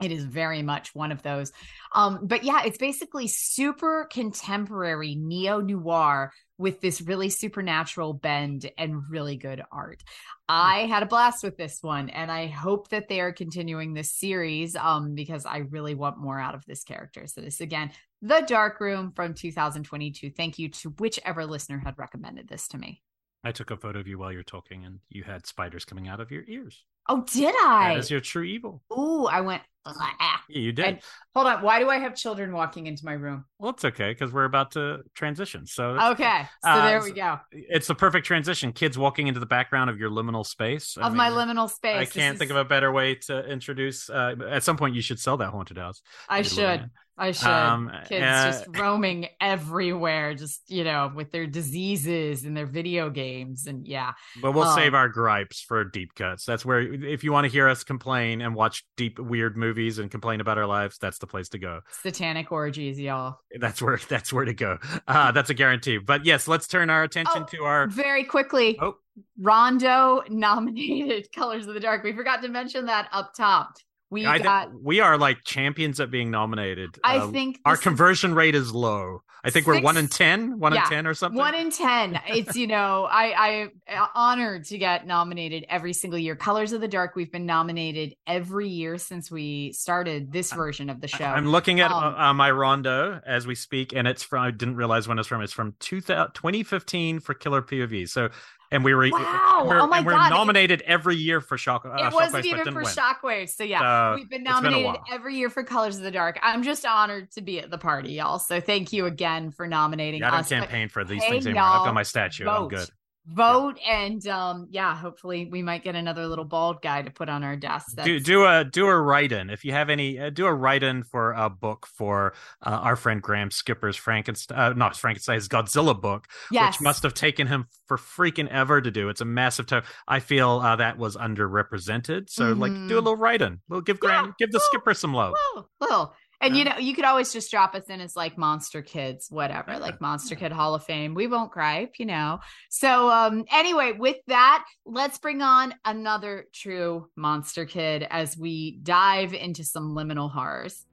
it is very much one of those. Um, but yeah, it's basically super contemporary neo noir with this really supernatural bend and really good art. I had a blast with this one, and I hope that they are continuing this series um, because I really want more out of this character. So, this again, The Dark Room from 2022. Thank you to whichever listener had recommended this to me. I took a photo of you while you're talking, and you had spiders coming out of your ears. Oh, did I? That is your true evil. Ooh, I went. Yeah, you did. And, hold on. Why do I have children walking into my room? Well, it's okay because we're about to transition. So okay. So uh, there we go. It's the perfect transition. Kids walking into the background of your liminal space. I of mean, my liminal space. I can't this think is... of a better way to introduce. Uh, at some point, you should sell that haunted house. I should. I should. Um, Kids uh, just roaming everywhere, just you know, with their diseases and their video games, and yeah. But we'll um, save our gripes for deep cuts. That's where, if you want to hear us complain and watch deep, weird movies and complain about our lives, that's the place to go. Satanic orgies, y'all. That's where. That's where to go. Uh, that's a guarantee. But yes, let's turn our attention oh, to our very quickly. Oh. Rondo nominated Colors of the Dark. We forgot to mention that up top. We I got we are like champions at being nominated. I um, think our conversion rate is low. I think we we're one in ten, one yeah, in ten or something. One in ten. It's you know I I uh, honored to get nominated every single year. Colors of the Dark. We've been nominated every year since we started this version of the show. I'm looking at um, uh, my rondo as we speak, and it's from. I didn't realize when it's from. It's from 2015 for Killer POV. So and we were wow. we're, oh my and we're God. nominated every year for shock. Uh, it wasn't even for win. Shockwaves, so yeah, we've been nominated every year for Colors of the Dark. I'm just honored to be at the party, y'all. So thank you again for nominating yeah, I us. Don't campaign for these hey, things anymore. I've got my statue. Vote. I'm good vote yeah. and um yeah hopefully we might get another little bald guy to put on our desk That's... do do a do a write-in if you have any uh, do a write-in for a book for uh, our friend graham skipper's frankenstein uh, not frankenstein's godzilla book yes. which must have taken him for freaking ever to do it's a massive time i feel uh, that was underrepresented so mm-hmm. like do a mm-hmm. little write-in we'll give graham yeah. give the skipper some love well, well and you know, you could always just drop us in as like Monster Kids, whatever, yeah. like Monster Kid Hall of Fame. We won't gripe, you know. So um anyway, with that, let's bring on another true Monster Kid as we dive into some liminal horrors.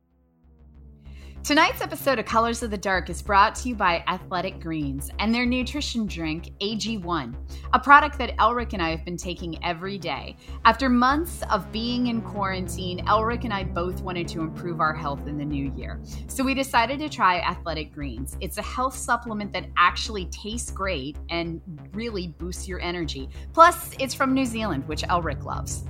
Tonight's episode of Colors of the Dark is brought to you by Athletic Greens and their nutrition drink, AG1, a product that Elric and I have been taking every day. After months of being in quarantine, Elric and I both wanted to improve our health in the new year. So we decided to try Athletic Greens. It's a health supplement that actually tastes great and really boosts your energy. Plus, it's from New Zealand, which Elric loves.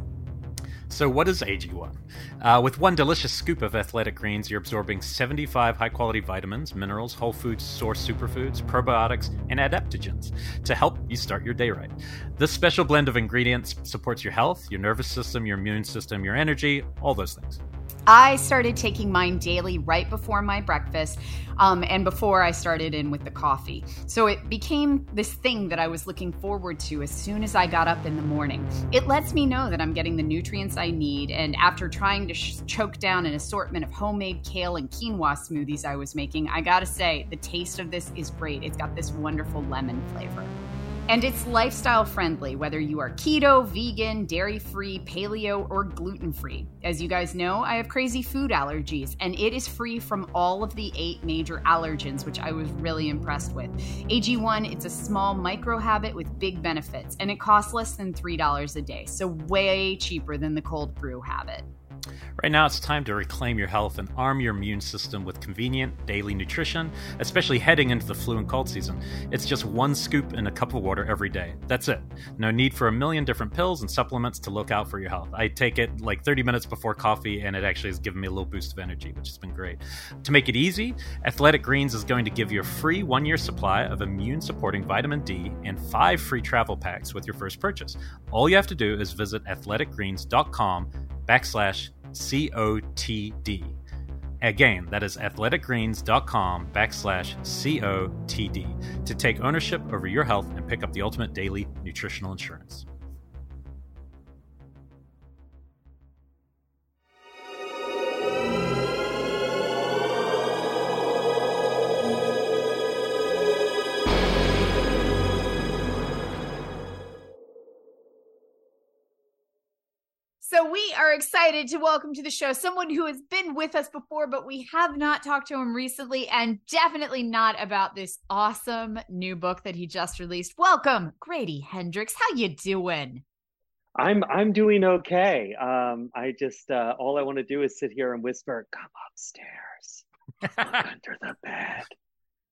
So, what is AG1? Uh, with one delicious scoop of athletic greens, you're absorbing 75 high quality vitamins, minerals, whole foods source superfoods, probiotics, and adaptogens to help you start your day right. This special blend of ingredients supports your health, your nervous system, your immune system, your energy, all those things. I started taking mine daily right before my breakfast um, and before I started in with the coffee. So it became this thing that I was looking forward to as soon as I got up in the morning. It lets me know that I'm getting the nutrients I need. And after trying to sh- choke down an assortment of homemade kale and quinoa smoothies I was making, I gotta say, the taste of this is great. It's got this wonderful lemon flavor. And it's lifestyle friendly, whether you are keto, vegan, dairy free, paleo, or gluten free. As you guys know, I have crazy food allergies, and it is free from all of the eight major allergens, which I was really impressed with. AG1, it's a small micro habit with big benefits, and it costs less than $3 a day, so way cheaper than the cold brew habit. Right now, it's time to reclaim your health and arm your immune system with convenient daily nutrition, especially heading into the flu and cold season. It's just one scoop in a cup of water every day. That's it. No need for a million different pills and supplements to look out for your health. I take it like 30 minutes before coffee, and it actually has given me a little boost of energy, which has been great. To make it easy, Athletic Greens is going to give you a free one year supply of immune supporting vitamin D and five free travel packs with your first purchase. All you have to do is visit athleticgreens.com backslash COTD. Again, that is athleticgreens.com backslash COTD to take ownership over your health and pick up the ultimate daily nutritional insurance. We are excited to welcome to the show someone who has been with us before, but we have not talked to him recently, and definitely not about this awesome new book that he just released. Welcome, Grady Hendrix. How you doing? I'm I'm doing okay. Um, I just uh, all I want to do is sit here and whisper, "Come upstairs, under the bed."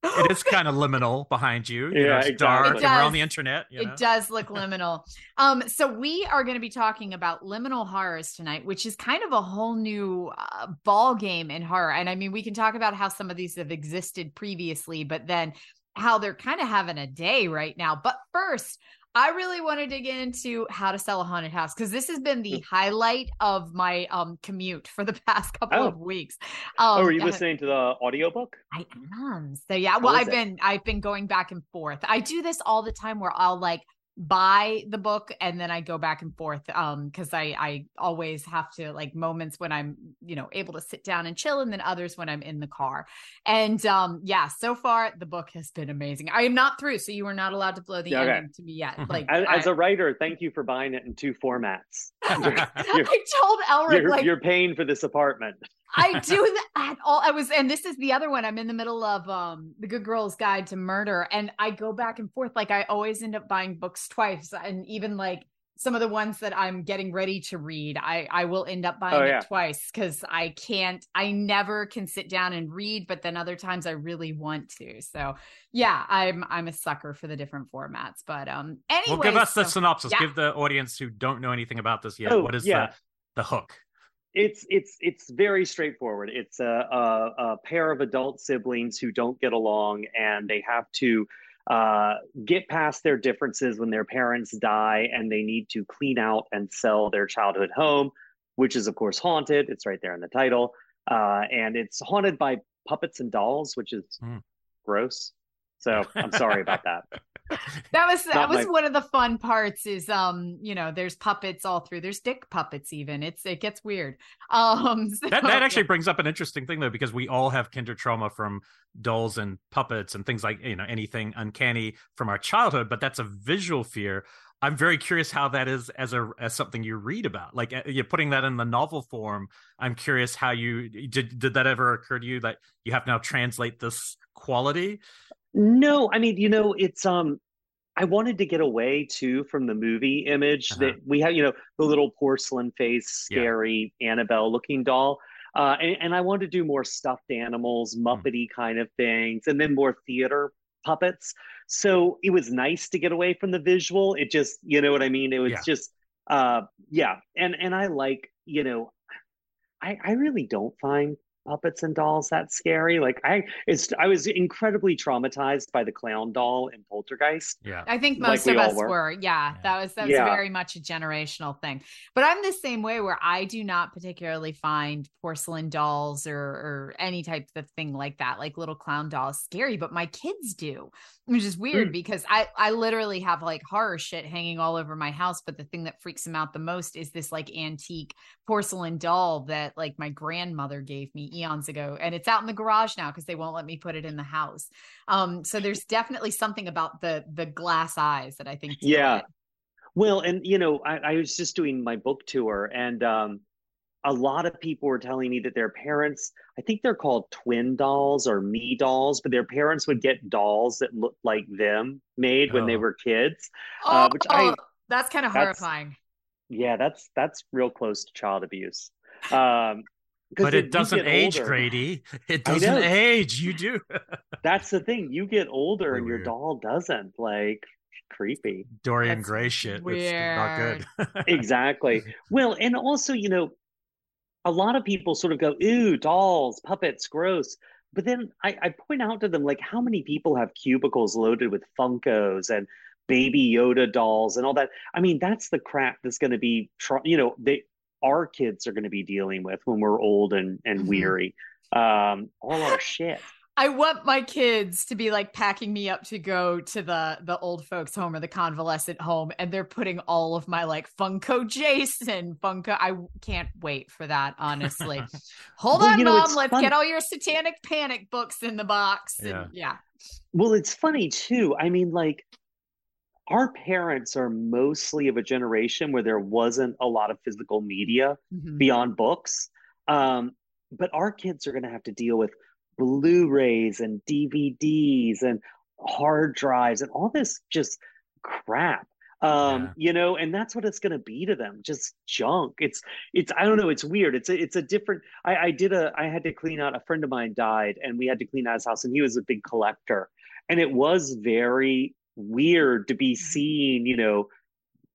It is kind of liminal behind you. you yeah, know, it's exactly. dark, It and we're on the internet. You know? It does look liminal. Um, so we are going to be talking about liminal horrors tonight, which is kind of a whole new uh, ball game in horror. And I mean, we can talk about how some of these have existed previously, but then how they're kind of having a day right now. But first, I really want to dig into how to sell a haunted house because this has been the highlight of my um commute for the past couple Oh. of weeks. Um, oh, are you uh, listening to the audiobook? I am. So yeah, well, I've it? been I've been going back and forth. I do this all the time where I'll like buy the book and then I go back and forth um because I I always have to like moments when I'm you know able to sit down and chill and then others when I'm in the car. And um yeah, so far the book has been amazing. I am not through, so you are not allowed to blow the okay. ending to me yet. Like As, as I, a writer, thank you for buying it in two formats. You're, I told Elric you're, like you're paying for this apartment. I do that at all. I was, and this is the other one. I'm in the middle of um the Good Girl's Guide to Murder, and I go back and forth. Like I always end up buying books twice, and even like some of the ones that I'm getting ready to read, I I will end up buying Oh, yeah. it twice because I can't. I never can sit down and read, but then other times I really want to. So yeah, I'm I'm a sucker for the different formats. But um, anyway, well, give us the synopsis. yeah. Give the audience who don't know anything about this yet. Oh, what is yeah. the the hook? It's it's it's very straightforward. It's a, a, a pair of adult siblings who don't get along, and they have to uh, get past their differences when their parents die, and they need to clean out and sell their childhood home, which is of course haunted. It's right there in the title, uh, and it's haunted by puppets and dolls, which is Hmm. gross. So I'm sorry about that. That was that Not was my- one of the fun parts. Is um, you know, there's puppets all through. There's dick puppets even. It's it gets weird. Um, so, that that actually yeah. brings up an interesting thing though because we all have kinder trauma from dolls and puppets and things like you know anything uncanny from our childhood but that's a visual fear I'm very curious how that is as a as something you read about. Like uh, you're putting that in the novel form. I'm curious how you did. Did that ever occur to you that you have to now translate this quality? No, I mean, you know, it's um I wanted to get away too from the movie image uh-huh. that we have, you know, the little porcelain face, scary yeah. Annabelle looking doll. Uh, and, and, I wanted to do more stuffed animals, hmm. Muppety mm. kind of things, and then more theater puppets. So it was nice to get away from the visual. It just, you know what I mean? It was yeah. just, uh, yeah. And and I like, you know, I I really don't find puppets and dolls that scary. Like I, it's I was incredibly traumatized by the clown doll in Poltergeist. Yeah, I think most like of us were. were. Yeah, yeah, that was that was yeah. very much a generational thing. But I'm the same way where I do not particularly find porcelain dolls or or any type of thing like that, like little clown dolls, scary. But my kids do which is weird mm. because I I literally have like horror shit hanging all over my house. But the thing that freaks them out the most is this like antique porcelain doll that like my grandmother gave me eons ago, and it's out in the garage now because they won't let me put it in the house. Um, so there's definitely something about the the glass eyes that I think. Yeah. Well, and you know, I, I was just doing my book tour, and um, a lot of people were telling me that their parents, I think they're called twin dolls or me dolls, but their parents would get dolls that looked like them made oh. when they oh. were kids. Uh, oh, uh, which I that's kind of horrifying. Yeah, that's that's real close to child abuse. Um, but it, doesn't age, older, Grady. It doesn't age. You do. that's the thing. You get older and your doll doesn't. Like creepy. Dorian That's Gray shit. Weird. It's not good. exactly. Well, and also, you know, a lot of people sort of go, "Ooh, dolls, puppets, gross." But then I, I point out to them like how many people have cubicles loaded with Funkos and baby Yoda dolls and all that. I mean, that's the crap that's going to be, you know, they our kids are going to be dealing with when we're old and and mm-hmm. weary. Um, all our shit. I want my kids to be like packing me up to go to the the old folks home or the convalescent home and they're putting all of my like Funko Jason Funko I can't wait for that honestly. Hold well, on you know, mom, let's fun. get all your satanic panic books in the box. Yeah. And, yeah. Well, it's funny too. I mean like our parents are mostly of a generation where there wasn't a lot of physical media mm-hmm. beyond books. Um, but our kids are going to have to deal with Blu-rays and DVDs and hard drives and all this just crap. Um, yeah. you know, and that's what it's going to be to them, just junk. It's, it's, I don't know, it's weird. It's a, it's a different. I, I did a, I had to clean out. A friend of mine died, and we had to clean out his house, and he was a big collector, and it was very weird to be mm-hmm. seeing, you know,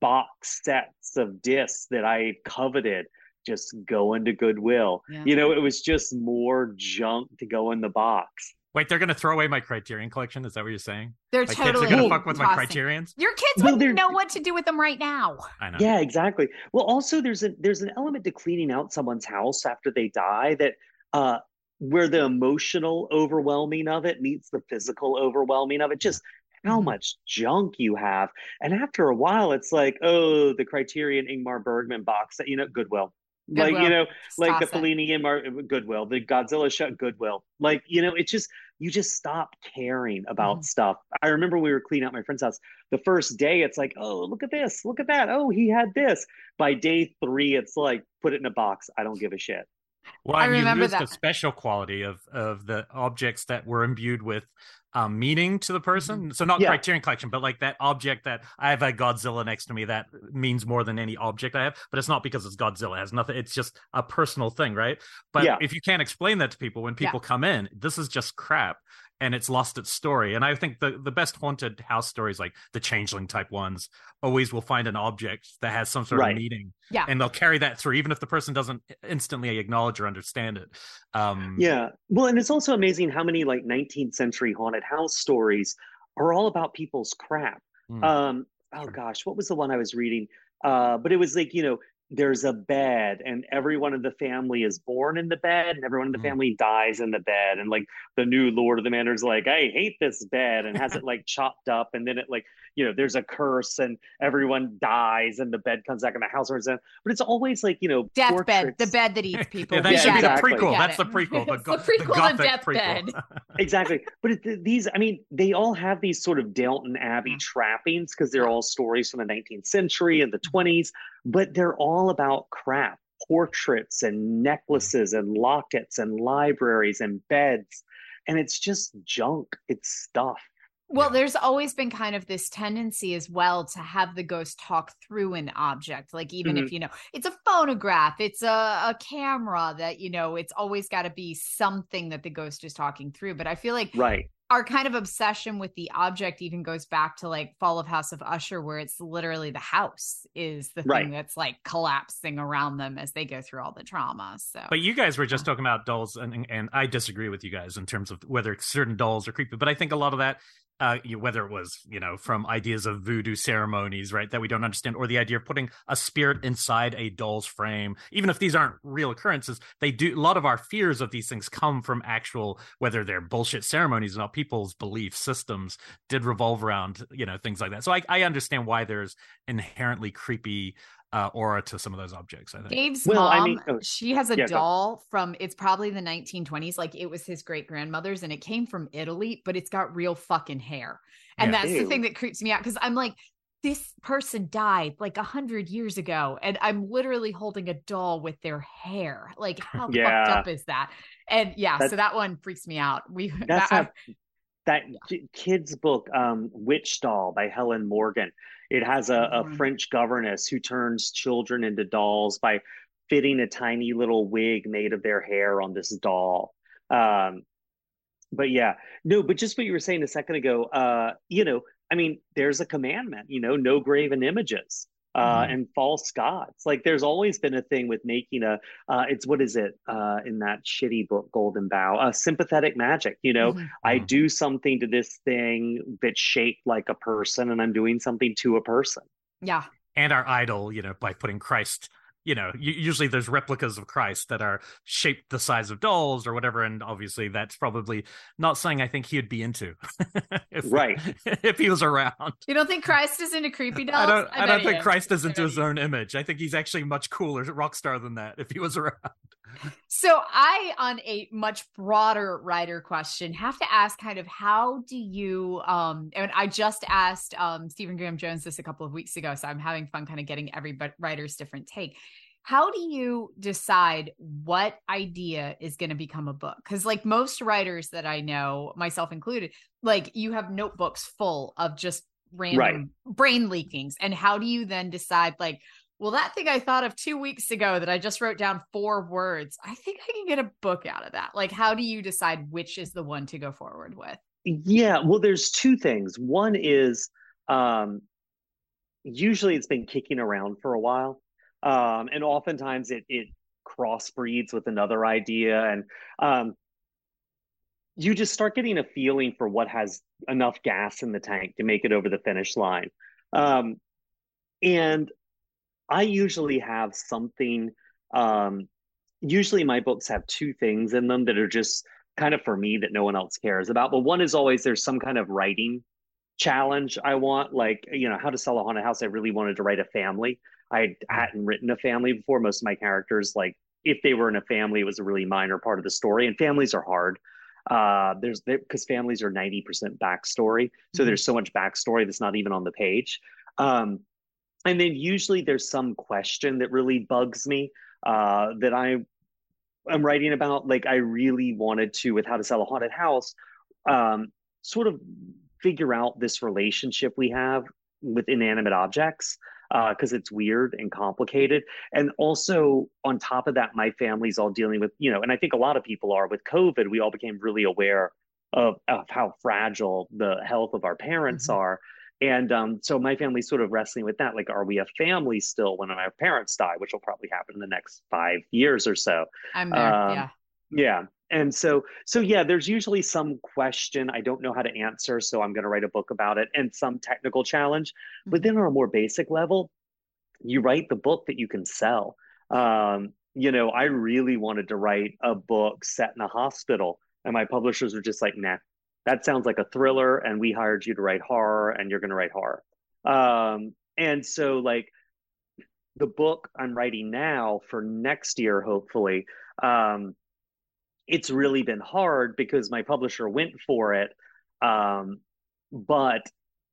box sets of discs that I coveted just go into Goodwill. Yeah. You know, it was just more junk to go in the box. Wait, they're going to throw away my Criterion collection? Is that what you're saying? They're my totally kids are going to fuck with tossing. my Criterions. Your kids well, wouldn't know what to do with them right now. I know. Yeah, exactly. Well, also there's a there's an element to cleaning out someone's house after they die that uh where the emotional overwhelming of it meets the physical overwhelming of it. Just how mm-hmm. much junk you have, and after a while, it's like, oh, the Criterion Ingmar Bergman box that you know, Goodwill. Goodwill. Like you know, Just like the Fellini and Mar- Goodwill, the Godzilla shut Goodwill. Like you know, it's just you just stop caring about mm-hmm. stuff. I remember we were cleaning out my friend's house. The first day, it's like, oh, look at this, look at that. Oh, he had this. By day three, it's like, put it in a box. I don't give a shit. Well, I remember that. the special quality of of the objects that were imbued with um, meaning to the person. Mm-hmm. So not yeah. Criterion Collection, but like that object that I have a Godzilla next to me that means more than any object I have. But it's not because it's Godzilla. It has nothing. It's just a personal thing, right? But yeah. if you can't explain that to people when people yeah. come in, this is just crap and it's lost its story. And I think the, the best haunted house stories, like the changeling type ones, always will find an object that has some sort right. of meaning. Yeah. And they'll carry that through, even if the person doesn't instantly acknowledge or understand it. Um, yeah. Well, and it's also amazing how many like 19th century haunted house stories are all about people's crap. Mm. Um, oh gosh, what was the one I was reading? Uh, but it was like, you know, there's a bed and everyone in the family is born in the bed and everyone in the mm. family dies in the bed and like the new lord of the manor's like i hate this bed and has it like chopped up and then it like you know there's a curse and everyone dies and the bed comes back and the house burns down but it's always like you know deathbed the bed that eats people yeah, that Yeah, should be exactly. the prequel Got that's it. the prequel the, It's go- the prequel to gothic Deathbed. prequel. exactly but it, these i mean they all have these sort of downton abbey Mm. trappings because they're all stories from the 19th century and the 20s but they're all about crap portraits and necklaces and lockets and libraries and beds and it's just junk it's stuff Well, Yeah. there's always been kind of this tendency as well to have the ghost talk through an object. Like, even Mm-hmm. if, you know, it's a phonograph, it's a, a camera that, you know, it's always got to be something that the ghost is talking through. But I feel like right our kind of obsession with the object even goes back to like Fall of House of Usher, where it's literally the house is the Right. thing that's like collapsing around them as they go through all the trauma. So, But you guys were just talking about dolls, and and I disagree with you guys in terms of whether certain dolls are creepy. But I think a lot of that, uh, whether it was you know from ideas of voodoo ceremonies, right, that we don't understand, or the idea of putting a spirit inside a doll's frame, even if these aren't real occurrences, they do. A lot of our fears of these things come from actual, whether they're bullshit ceremonies or not. People's belief systems did revolve around you know things like that. So I, I understand why there's inherently creepy uh, aura to some of those objects. I think. Dave's Well, I mom, mean- oh, she has a yeah, go. doll from it's probably the 1920s. Like it was his great grandmother's and it came from Italy, but it's got real fucking hair. And Yeah. that's the thing that creeps me out because I'm like, this person died like a hundred years ago, and I'm literally holding a doll with their hair. Like, how Yeah. fucked up is that? And yeah, That's- so that one freaks me out. We That's I- not that ki- kid's book, um, Witch Doll by Helen Morgan. It has a, a Mhm. French governess who turns children into dolls by fitting a tiny little wig made of their hair on this doll. Um, but yeah, no, but just what you were saying a second ago, uh, you know, I mean, there's a commandment, you know, no graven images. Uh, Mhm. and false gods. Like there's always been a thing with making a, uh, it's what is it uh, in that shitty book, Golden Bough, uh, sympathetic magic. You know, Mhm. I Mhm. do something to this thing that's shaped like a person, and I'm doing something to a person. yeah. and our idol, you know, by putting Christ, you know, usually there's replicas of Christ that are shaped the size of dolls or whatever, and obviously that's probably not something I think he'd be into, if, Right. If he was around, You don't think Christ is into creepy dolls? I don't. I, bet don't think is. Christ is into his own image. I think he's actually much cooler rock star than that if he was around. So I, on a much broader writer question, have to ask kind of how do you um and I just asked um Stephen Graham Jones this a couple of weeks ago, so I'm having fun kind of getting every writer's different take. How do you decide what idea is going to become a book? Because, like most writers that I know, myself included, like you have notebooks full of just random brain leakings. And how do you then decide, like, well, that thing I thought of two weeks ago that I just wrote down four words, I think I can get a book out of that. Like, how do you decide which is the one to go forward with? Yeah, well, there's two things. One is um, usually it's been kicking around for a while, um, and oftentimes it it crossbreeds with another idea, and um, you just start getting a feeling for what has enough gas in the tank to make it over the finish line. Um, and I usually have something. Um, usually, my books have two things in them that are just kind of for me that no one else cares about. But one is always there's some kind of writing challenge I want, like you know, how to sell a haunted house. I really wanted to write a family. I hadn't written a family before. Most of my characters, like if they were in a family, it was a really minor part of the story. And families are hard. Uh, there's because families are 90% backstory. So Mhm. there's so much backstory that's not even on the page. Um, and then usually there's some question that really bugs me uh, that I am writing about. Like I really wanted to, with how to sell a haunted house, um, sort of figure out this relationship we have with inanimate objects because it's weird and complicated. And also on top of that, my family's all dealing with, you know, and I think a lot of people are with COVID, we all became really aware of, of how fragile the health of our parents Mhm. are. And um, so my family's sort of wrestling with that. Like, are we a family still when our parents die, which will probably happen in the next five years or so? I'm there. Um, yeah. Yeah. And so, so yeah, there's usually some question I don't know how to answer. So I'm going to write a book about it and some technical challenge. But then on a more basic level, you write the book that you can sell. Um, you know, I really wanted to write a book set in a hospital, and my publishers were just like, nah, that sounds like a thriller. And we hired you to write horror, and you're going to write horror. Um, and so like the book I'm writing now for next year, hopefully, um, it's really been hard because my publisher went for it. Um, but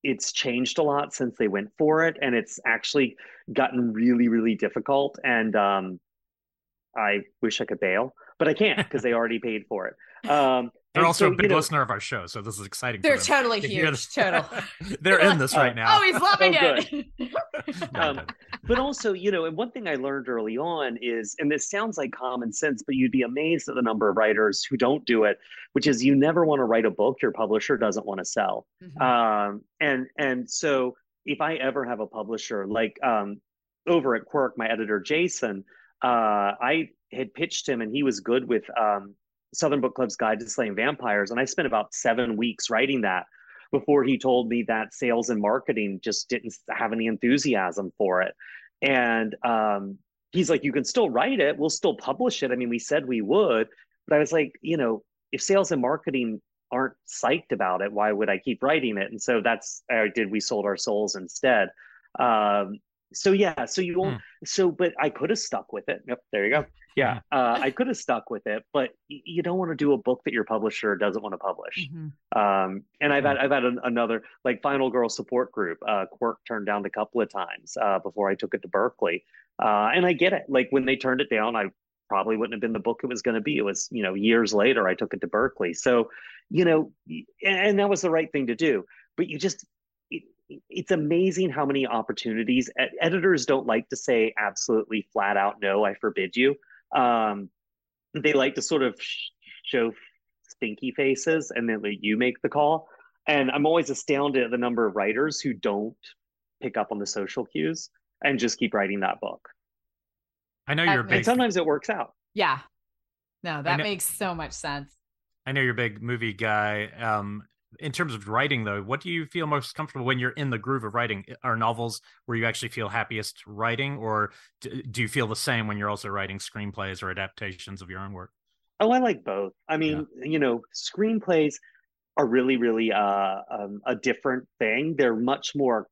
it's changed a lot since they went for it and it's actually gotten really really difficult and um, i wish i could bail but i can't because they already paid for it um, they're also so, a big know, listener of our show so this is exciting they're totally huge total. They're in this right now. Oh he's loving oh, it. Um, but also you know and one thing i learned early on is and this sounds like common sense but you'd be amazed at the number of writers who don't do it which is you never want to write a book your publisher doesn't want to sell. Mm-hmm. um, and and so if i ever have a publisher like um, over at quirk my editor jason uh, i had pitched him and he was good with um, southern book club's guide to slaying vampires and i spent about seven weeks writing that before he told me that sales and marketing just didn't have any enthusiasm for it. And um, he's like, you can still write it. We'll still publish it. I mean, we said we would, but I was like, you know, if sales and marketing aren't psyched about it, why would I keep writing it? And so that's I did. We sold our souls instead. Um, so yeah, so you won't. Mm. So, but I could have stuck with it. Yep, there you go. Yeah, uh, I could have stuck with it, but you don't want to do a book that your publisher doesn't want to publish. Mm-hmm. Um, and I've had I've had an, another like Final Girl support group. Uh, Quirk turned down a couple of times uh, before I took it to Berkley uh, and I get it. Like when they turned it down, I probably wouldn't have been the book it was going to be. It was you know years later I took it to Berkley So you know, and that was the right thing to do. But you just it's amazing how many opportunities editors don't like to say absolutely flat out no i forbid you. Um, they like to sort of show stinky faces and then like, you make the call. And i'm always astounded at the number of writers who don't pick up on the social cues and just keep writing that book. I know you're big and sometimes it works out. Yeah. No that makes so much sense. I know you're a big movie guy. Um, in terms of writing though what do you feel most comfortable when you're in the groove of writing? Are novels where you actually feel happiest writing or do you feel the same when you're also writing screenplays or adaptations of your own work? Oh i like both. I mean yeah. you know screenplays are really really uh, um, a different thing. They're much more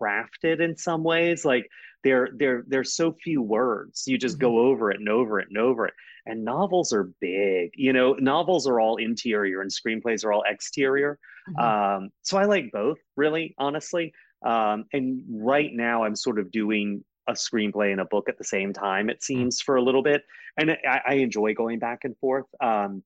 crafted in some ways. Like there there there's so few words. You just mm-hmm. go over it and over it and over it and novels are big you know novels are all interior and screenplays are all exterior. Mm-hmm. um, so i like both really honestly. Um, and right now i'm sort of doing a screenplay and a book at the same time it mm-hmm. seems for a little bit. And i, I enjoy going back and forth. Um,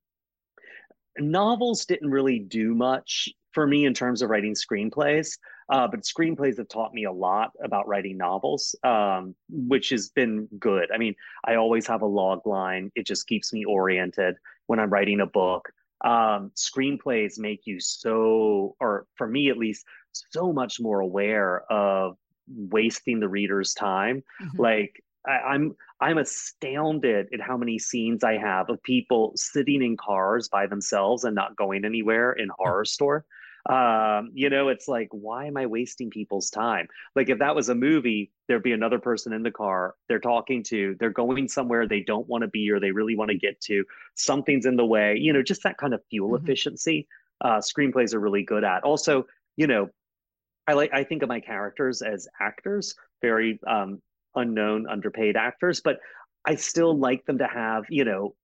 novels didn't really do much for me in terms of writing screenplays uh, but screenplays have taught me a lot about writing novels, um, which has been good. I mean, I always have a log line. It just keeps me oriented when I'm writing a book. Um, screenplays make you so, or for me at least, so much more aware of wasting the reader's time. Mm-hmm. Like I, I'm I'm astounded at how many scenes I have of people sitting in cars by themselves and not going anywhere in Horrorstör um, you know it's like why am i wasting people's time? Like if that was a movie there'd be another person in the car they're talking to they're going somewhere they don't want to be or they really want to get to something's in the way you know just that kind of fuel mm-hmm. efficiency. Uh, screenplays are really good at. Also you know i like i think of my characters as actors very um, unknown underpaid actors but i still like them to have you know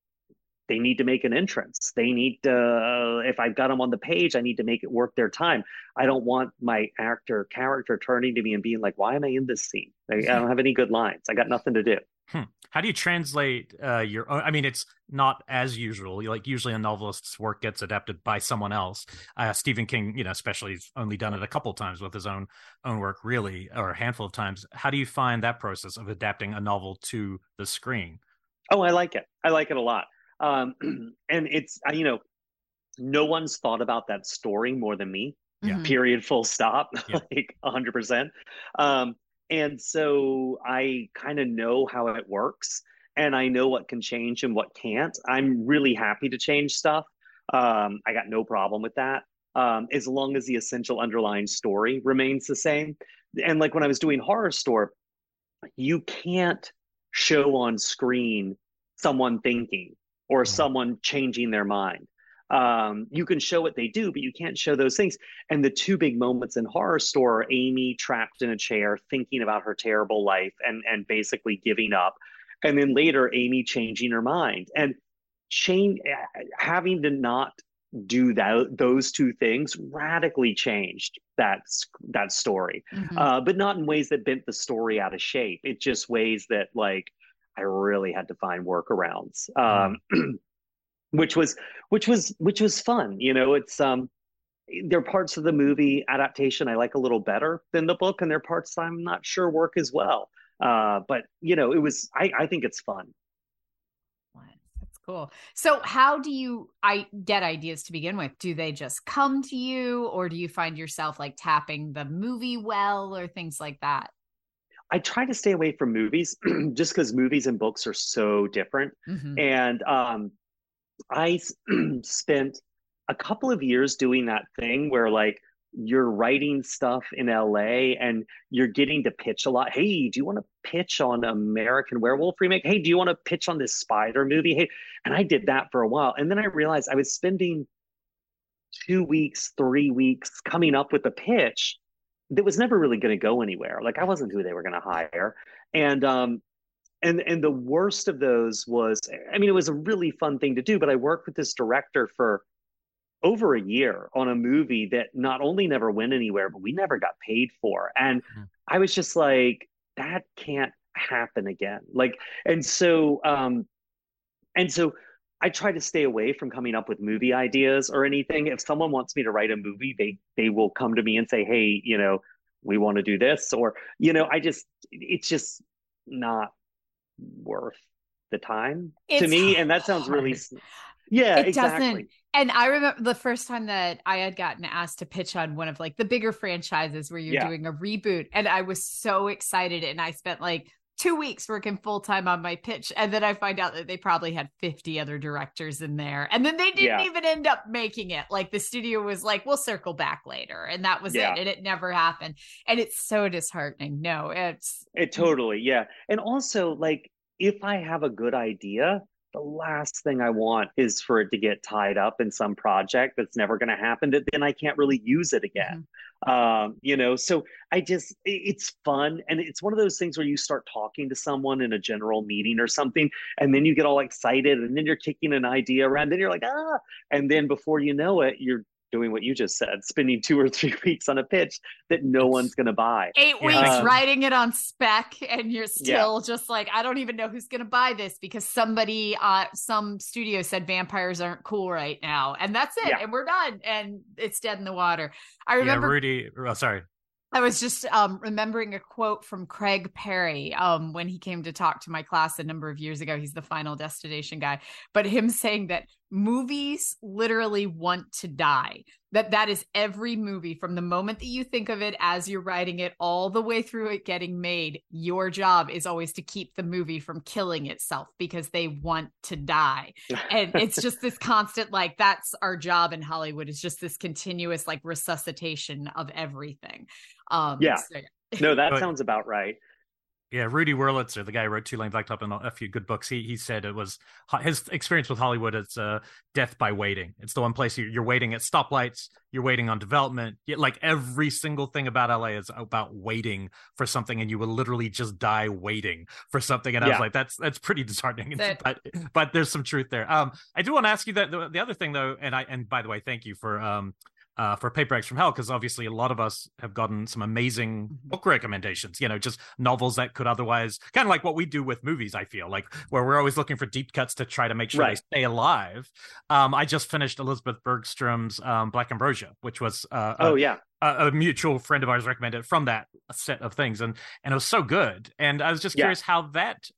they need to make an entrance. They need to, uh, if I've got them on the page, I need to make it worth their time. I don't want my actor character turning to me and being like, why am I in this scene? I, I don't have any good lines. I got nothing to do. Hmm. How do you translate uh, your own? I mean, it's not as usual. Like usually a novelist's work gets adapted by someone else. Uh, Stephen King, you know, especially he's only done it a couple times with his own own work, really, or a handful of times. How do you find that process of adapting a novel to the screen? Oh, I like it. I like it a lot. Um, and it's, you know, no one's thought about that story more than me. Yeah. Period. Full stop. Yeah. like 100%. Um, and so I kind of know how it works and I know what can change and what can't. I'm really happy to change stuff. Um, I got no problem with that. Um, as long as the essential underlying story remains the same. And like when I was doing Horrorstör, you can't show on screen someone thinking or mm-hmm. someone changing their mind. Um, you can show what they do, but you can't show those things. And the two big moments in Horrorstör are Amy trapped in a chair, thinking about her terrible life and and basically giving up, and then later Amy changing her mind and change having to not do that those two things radically changed that that story mm-hmm. uh, but not in ways that bent the story out of shape it just ways that like i really had to find workarounds um, mm-hmm. which was which was which was fun you know it's um there are parts of the movie adaptation i like a little better than the book and there are parts i'm not sure work as well uh, but you know it was i i think it's fun That's cool. So, how do you I get ideas to begin with? Do they just come to you, or do you find yourself like tapping the movie well, or things like that? I try to stay away from movies, just because movies and books are so different. Mm-hmm. And um, I spent a couple of years doing that thing where like you're writing stuff in LA and you're getting to pitch a lot. Hey, do you want to pitch on American Werewolf remake? Hey, do you want to pitch on this spider movie? Hey, and I did that for a while. And then I realized I was spending two weeks, three weeks coming up with a pitch that was never really going to go anywhere. Like I wasn't who they were going to hire. And um and and the worst of those was I mean it was a really fun thing to do, but I worked with this director for over a year on a movie that not only never went anywhere, but we never got paid for. And mm-hmm. I was just like, that can't happen again. Like, and so, um, and so I try to stay away from coming up with movie ideas or anything. If someone wants me to write a movie, they they will come to me and say, "Hey, you know, we want to do this," or you know, I just it's just not worth the time it's to me. And that sounds really yeah, it exactly. doesn't. And I remember the first time that I had gotten asked to pitch on one of like the bigger franchises where you're yeah. doing a reboot, and I was so excited, and I spent like two weeks working full time on my pitch, and then I find out that they probably had 50 other directors in there, and then they didn't yeah. even end up making it. Like the studio was like, "We'll circle back later," and that was yeah. it, and it never happened, and it's so disheartening. No, it's it totally, yeah, and also like if I have a good idea the last thing I want is for it to get tied up in some project that's never going to happen. That then I can't really use it again. Mm-hmm. Um, you know, so I just it's fun, and it's one of those things where you start talking to someone in a general meeting or something, and then you get all excited, and then you're kicking an idea around, and you're like ah, and then before you know it, you're doing what you just said, spending two or three weeks on a pitch that no one's going to buy. Eight weeks um, writing it on spec, and you're still yeah. just like, I don't even know who's going to buy this because somebody, uh, some studio said vampires aren't cool right now, and that's it, yeah. and we're done, and it's dead in the water. I remember yeah, Rudy. Oh, sorry. I was just um, remembering a quote from Craig Perry um, when he came to talk to my class a number of years ago. He's the final destination guy, but him saying that movies literally want to die. That that is every movie from the moment that you think of it as you're writing it all the way through it getting made. Your job is always to keep the movie from killing itself because they want to die. And it's just this constant like that's our job in Hollywood is just this continuous like resuscitation of everything. Um, yeah. So, yeah. no, that sounds about right. Yeah, Rudy Wurlitzer, the guy who wrote Two Lane Blacktop and a few good books, he he said it was his experience with Hollywood. It's uh, death by waiting. It's the one place you're, waiting at stoplights, you're waiting on development. Like every single thing about LA is about waiting for something, and you will literally just die waiting for something. And I was like, that's that's pretty disheartening. but but there's some truth there. Um, I do want to ask you that the, the other thing though, and I and by the way, thank you for um uh, for Paperbacks from Hell because obviously a lot of us have gotten some amazing mm-hmm. book recommendations. You know, just novels that could otherwise kind of like what we do with movies. I feel like where we're always looking for deep cuts to try to make sure right. they stay alive. Um, I just finished Elizabeth Bergstrom's um, Black Ambrosia, which was uh, oh a, yeah. A, a, mutual friend of ours recommended from that set of things, and and it was so good. And I was just curious yeah. how that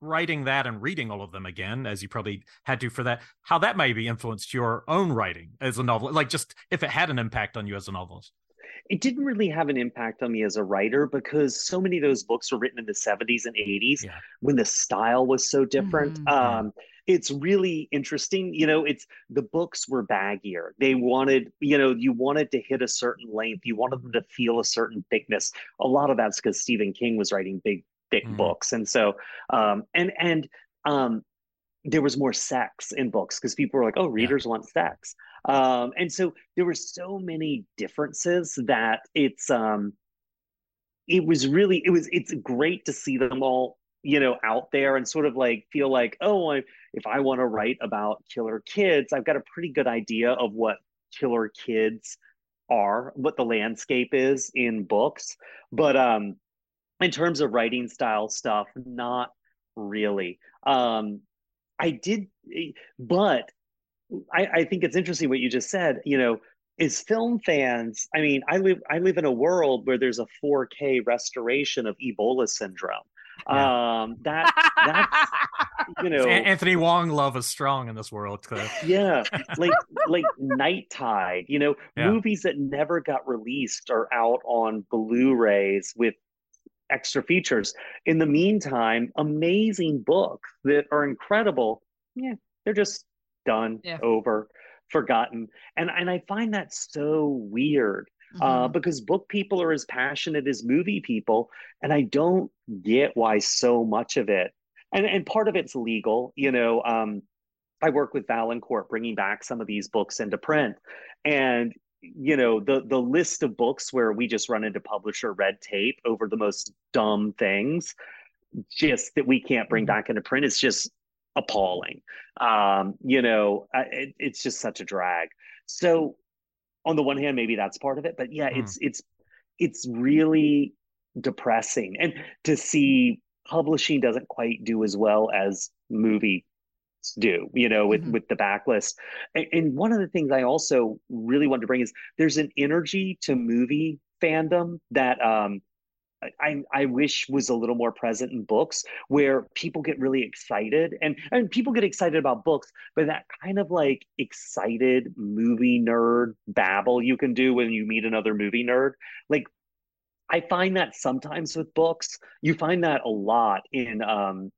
writing that and reading all of them again, as you probably had to for that, how that maybe influenced your own writing as a novel, like just if it had an impact on you as a novelist. It didn't really have an impact on me as a writer because so many of those books were written in the 70s and 80s yeah. when the style was so different. Mm-hmm. Um, it's really interesting. You know, it's the books were baggier. They wanted, you know, you wanted to hit a certain length, you wanted them to feel a certain thickness. A lot of that's because Stephen King was writing big thick mm. books and so um and and um there was more sex in books because people were like, oh, readers yeah. want sex. Um, and so there were so many differences that it's um it was really it was it's great to see them all you know out there and sort of like feel like oh I, if i want to write about killer kids i've got a pretty good idea of what killer kids are what the landscape is in books but um in terms of writing style stuff not really um i did but I, I think it's interesting what you just said you know is film fans i mean i live i live in a world where there's a 4k restoration of ebola syndrome yeah. um that that's you know anthony wong love is strong in this world yeah like like night tide you know yeah. movies that never got released are out on blu-rays with extra features in the meantime amazing books that are incredible yeah they're just done yeah. over forgotten. And and I find that so weird. Uh, mm-hmm. Uh, because book people are as passionate as movie people, and I don't get why so much of it. And and part of it's legal, you know. Um, I work with Valancourt bringing back some of these books into print, and you know the the list of books where we just run into publisher red tape over the most dumb things, just that we can't bring mm-hmm. back into print. It's just appalling. Um, you know, it, it's just such a drag. So on the one hand, maybe that's part of it, but yeah, mm. it's it's it's really depressing, and to see publishing doesn't quite do as well as movie do you know with mm-hmm. with the backlist and, and, one of the things i also really want to bring is there's an energy to movie fandom that um I, I wish was a little more present in books where people get really excited and, and people get excited about books, but that kind of like excited movie nerd babble you can do when you meet another movie nerd. Like I find that sometimes with books, you find that a lot in um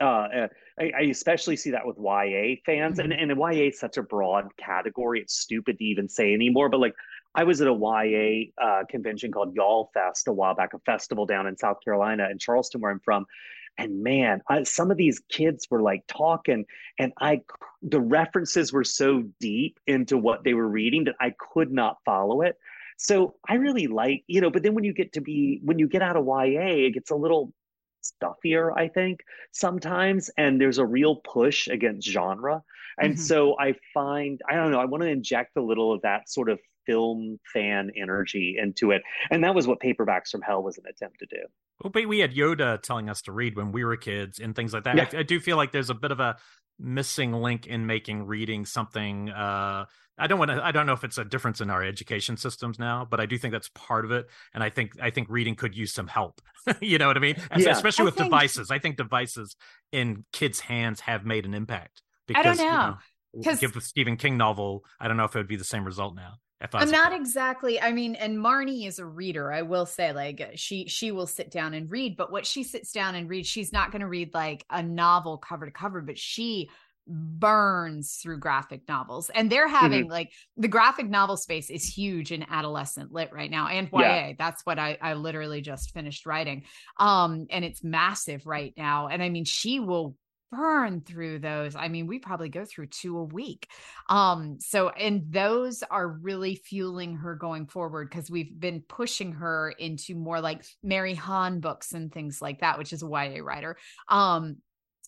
uh, uh I, I, especially see that with YA fans, mm-hmm. and and YA is such a broad category. It's stupid to even say anymore. But like I was at a YA uh, convention called YALLFest a while back, a festival down in South Carolina in Charleston, where I'm from. And man, I, some of these kids were like talking, and I, the references were so deep into what they were reading that I could not follow it. So I really like, you know, but then when you get to be, when you get out of YA, it gets a little stuffier, I think, sometimes. And there's a real push against genre. And mm-hmm. so I find, I don't know, I want to inject a little of that sort of film fan energy into it. And that was what Paperbacks from Hell was an attempt to do. Well, but we had Yoda telling us to read when we were kids and things like that. Yeah. I, I, do feel like there's a bit of a missing link in making reading something uh I don't want to I don't know if it's a difference in our education systems now, but I do think that's part of it and I think I think reading could use some help. you know what I mean? Yeah. Especially I with think... devices. I think devices in kids' hands have made an impact because I don't know. You know, give the Stephen King novel, I don't know if it would be the same result now. I'm not exactly. I mean, and Marnie is a reader. I will say, like she she will sit down and read, but what she sits down and reads, she's not going to read like a novel cover to cover, but she burns through graphic novels and they're having mm-hmm. like the graphic novel space is huge in adolescent lit right now and YA yeah. that's what I I literally just finished writing um and it's massive right now and I mean she will burn through those. I mean, we probably go through two a week. Um, so and those are really fueling her going forward because we've been pushing her into more like Mary Hahn books and things like that, which is a YA writer. Um,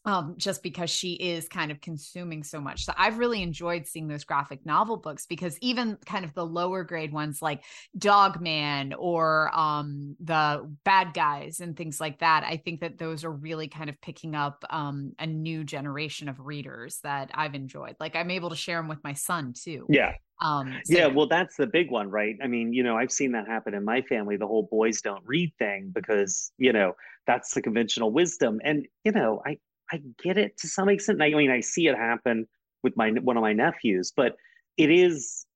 um, just because she is kind of consuming so much. So I've really enjoyed seeing those graphic novel books because even kind of the lower grade ones like Dog Man or um, the Bad Guys and things like that, I think that those are really kind of picking up um, a new generation of readers that I've enjoyed. Like I'm able to share them with my son too. Yeah. Um, so yeah, well, that's the big one, right? I mean, you know, I've seen that happen in my family, the whole boys don't read thing, because, you know, that's the conventional wisdom. And, you know, I, I get it to some extent. I mean, I see it happen with my one of my nephews, but it is,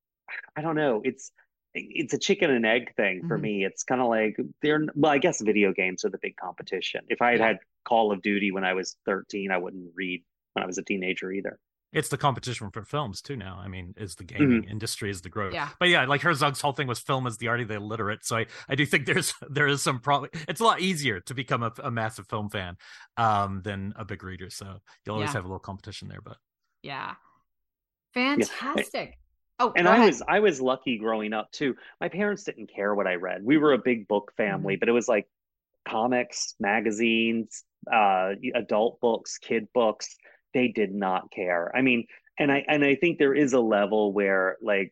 I don't know. It's it's a chicken and egg thing for mm-hmm. me. It's kind of like they're well, I guess video games are the big competition. If I had yeah. had Call of Duty when I was 13, I wouldn't read when I was a teenager either. It's the competition for films too now. I mean, is the gaming Mhm. industry is the growth. Yeah. But yeah, like Herzog's whole thing was film is the art of the illiterate. So I, I do think there's there is some problem. It's a lot easier to become a, a massive film fan um, than a big reader. So you'll always Yeah. have a little competition there. But Yeah. Fantastic. Oh, and I ahead. was I was lucky growing up too. My parents didn't care what I read. We were a big book family, Mm-hmm. but it was like comics, magazines, uh, adult books, kid books. They did not care. I mean, and I and I think there is a level where like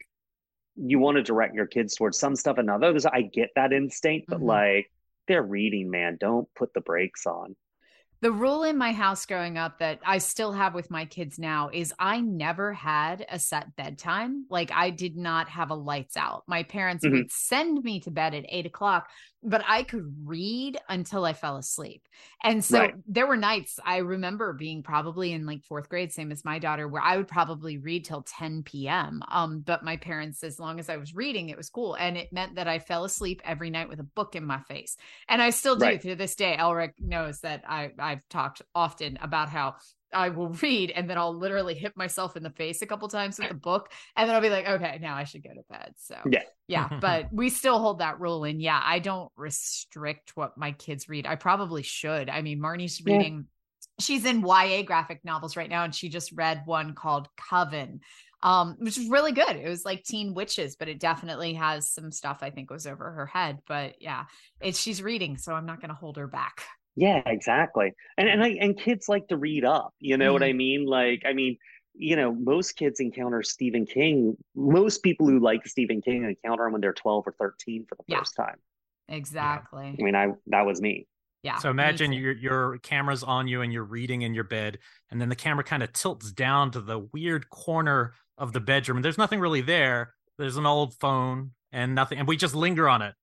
you want to direct your kids towards some stuff and others. I get that instinct, but Mhm. like they're reading, man. Don't put the brakes on. The rule in my house growing up that I still have with my kids now is I never had a set bedtime. Like I did not have a lights out. My parents Mhm. would send me to bed at eight o'clock, but I could read until I fell asleep. And so Right. there were nights I remember being probably in like fourth grade, same as my daughter, where I would probably read till 10 p.m. Um, but my parents, as long as I was reading, it was cool. And it meant that I fell asleep every night with a book in my face. And I still do Right. to this day. Elric knows that I, I've talked often about how I will read and then I'll literally hit myself in the face a couple times with the book. And then I'll be like, okay, now I should go to bed. So, Yeah. yeah. But we still hold that rule. And yeah, I don't restrict what my kids read. I probably should. I mean, Marnie's Yeah. reading, she's in YA graphic novels right now. And she just read one called Coven um which is really good it was like teen witches but it definitely has some stuff i think was over her head but yeah it's she's reading so i'm not going to hold her back Yeah, exactly. And and I and kids like to read up. You know what Mhm. I mean? Like, I mean, you know, most kids encounter Stephen King. Most people who like Stephen King encounter him when they're 12 or 13 for the Yeah. first time. exactly I mean, I that was me. yeah so imagine your your camera's on you and you're reading in your bed, and then the camera kind of tilts down to the weird corner of the bedroom, and there's nothing really there. There's an old phone and nothing, and we just linger on it,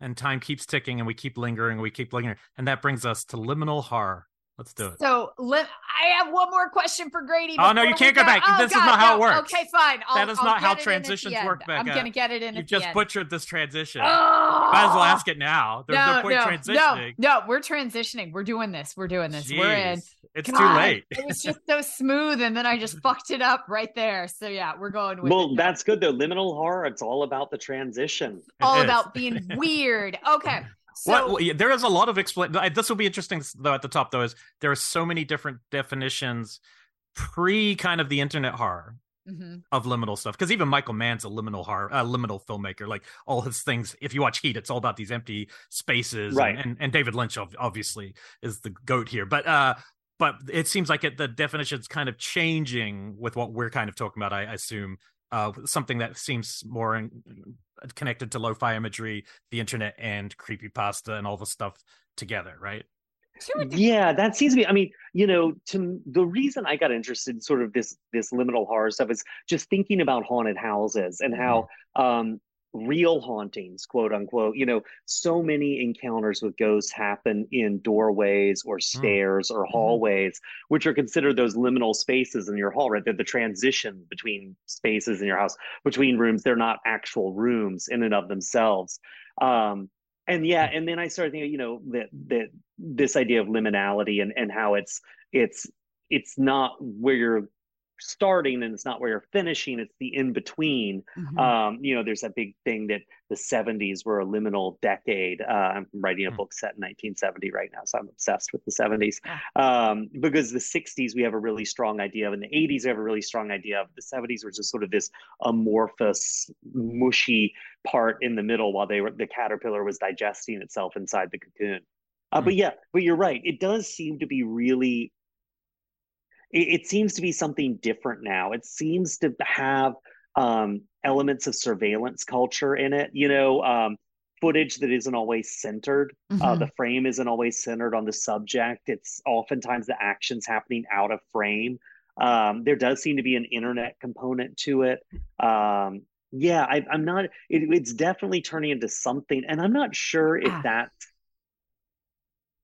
and time keeps ticking, and we keep lingering, we keep lingering, and that brings us to liminal horror. Let's do it. so let I have one more question for Grady. Oh, no, you can't go back. Oh, This is God, not how it works. Okay, fine. I'll, That is I'll not how get it in at the transitions work, I'm gonna get it in. You just butchered this transition. Oh! Might as well ask it now. There's no, point no, transitioning. no, no, we're transitioning. We're doing this. We're doing this. We're in. Jeez. It's too God, late. it was just so smooth, and then I just fucked it up right there. So yeah, we're going with Well, it. that's good though. Liminal horror, it's all about the transition. all It is. about being weird. Okay, so What- what- there is a lot of explain. This will be interesting though. At the top, though, is there are so many different definitions pre kind of the internet horror Mhm. of liminal stuff. Because even Michael Mann's a liminal horror, a liminal filmmaker. Like all his things, if you watch Heat, it's all about these empty spaces. and- Right. And, and David Lynch obviously is the goat here, but uh, but it seems like it, the definition's kind of changing with what we're kind of talking about. I, I assume uh, something that seems more in, connected to lo-fi imagery, the internet, and creepy pasta, and all the stuff together, right? to a degree- Yeah, that seems to be. I mean, you know, to the reason I got interested in sort of this this liminal horror stuff is just thinking about haunted houses and how um, real hauntings, quote unquote, you know, so many encounters with ghosts happen in doorways or hmm. stairs or mm-hmm. hallways, which are considered those liminal spaces in your hall, right? They're the transition between spaces in your house, between rooms. They're not actual rooms in and of themselves. Um, and yeah, hmm. and then I started thinking, you know, that that this idea of liminality and and how it's it's it's not where you're starting and it's not where you're finishing it's the in between Mhm. um you know there's that big thing that the 70s were a liminal decade. Uh, i'm writing a Hmm. book set in 1970 right now so i'm obsessed with the 70s um because the 60s we have a really strong idea of and the 80s we have a really strong idea of. The 70s was just sort of this amorphous mushy part in the middle while they were the caterpillar was digesting itself inside the cocoon. Uh, but yeah but you're right. It does seem to be really it, it seems to be something different now. It seems to have um, elements of surveillance culture in it. You know, um, footage that isn't always centered. Uh, Mhm. the frame isn't always centered on the subject. It's oftentimes the actions happening out of frame. Um, there does seem to be an internet component to it. Um, yeah, I, I'm not. It, it's definitely turning into something, and I'm not sure if Ah. that's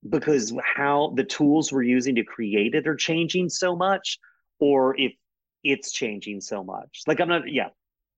because how the tools we're using to create it are changing so much, or if it's changing so much. Like I'm not. Yeah,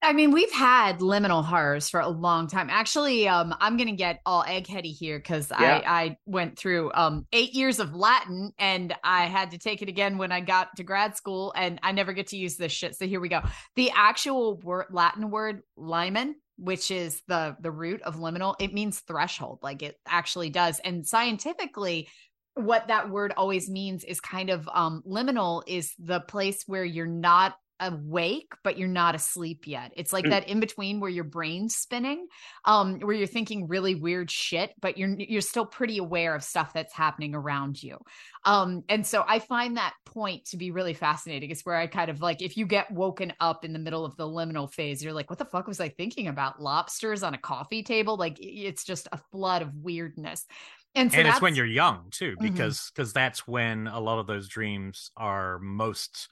I mean, we've had liminal horrors for a long time. Actually, um, I'm gonna get all eggheady here because yeah. I, I went through um eight years of Latin and I had to take it again when I got to grad school, and I never get to use this shit. So here we go. The actual word Latin word limen, which is the the root of liminal, it means threshold. Like it actually does, and scientifically. What that word always means is kind of um liminal is the place where you're not awake but you're not asleep yet. It's like mm. that in between where your brain's spinning um where you're thinking really weird shit but you're you're still pretty aware of stuff that's happening around you. Um and so i find that point to be really fascinating. It's where i kind of like if you get woken up in the middle of the liminal phase you're like what the fuck was i thinking about? Lobsters on a coffee table? Like it's just a flood of weirdness. And, so and it's when you're young too because because mm-hmm. that's when a lot of those dreams are most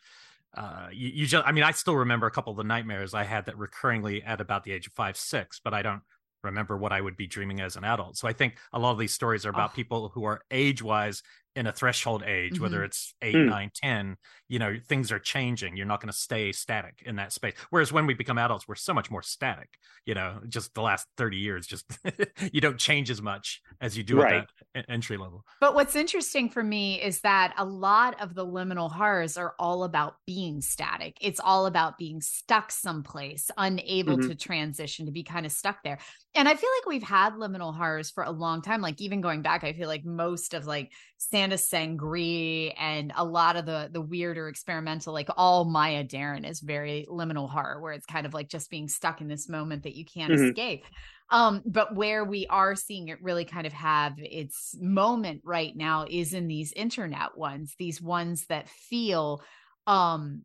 uh, you, you, just, I mean, I still remember a couple of the nightmares I had that recurringly at about the age of five, six, but I don't remember what I would be dreaming as an adult. So I think a lot of these stories are about oh. people who are age wise in a threshold age, mm-hmm. whether it's eight, mm. nine, ten, you know, things are changing. You're not going to stay static in that space. Whereas when we become adults, we're so much more static, you know, just the last 30 years, just you don't change as much as you do right. at that entry level. But what's interesting for me is that a lot of the liminal horrors are all about being static. It's all about being stuck someplace, unable mm-hmm. to transition, to be kind of stuck there. And I feel like we've had liminal horrors for a long time. Like even going back, I feel like most of like Santa Sangre and a lot of the the weirder experimental, like all Maya Deren is very liminal horror, where it's kind of like just being stuck in this moment that you can't mm-hmm. escape. Um, but where we are seeing it really kind of have its moment right now is in these internet ones, these ones that feel um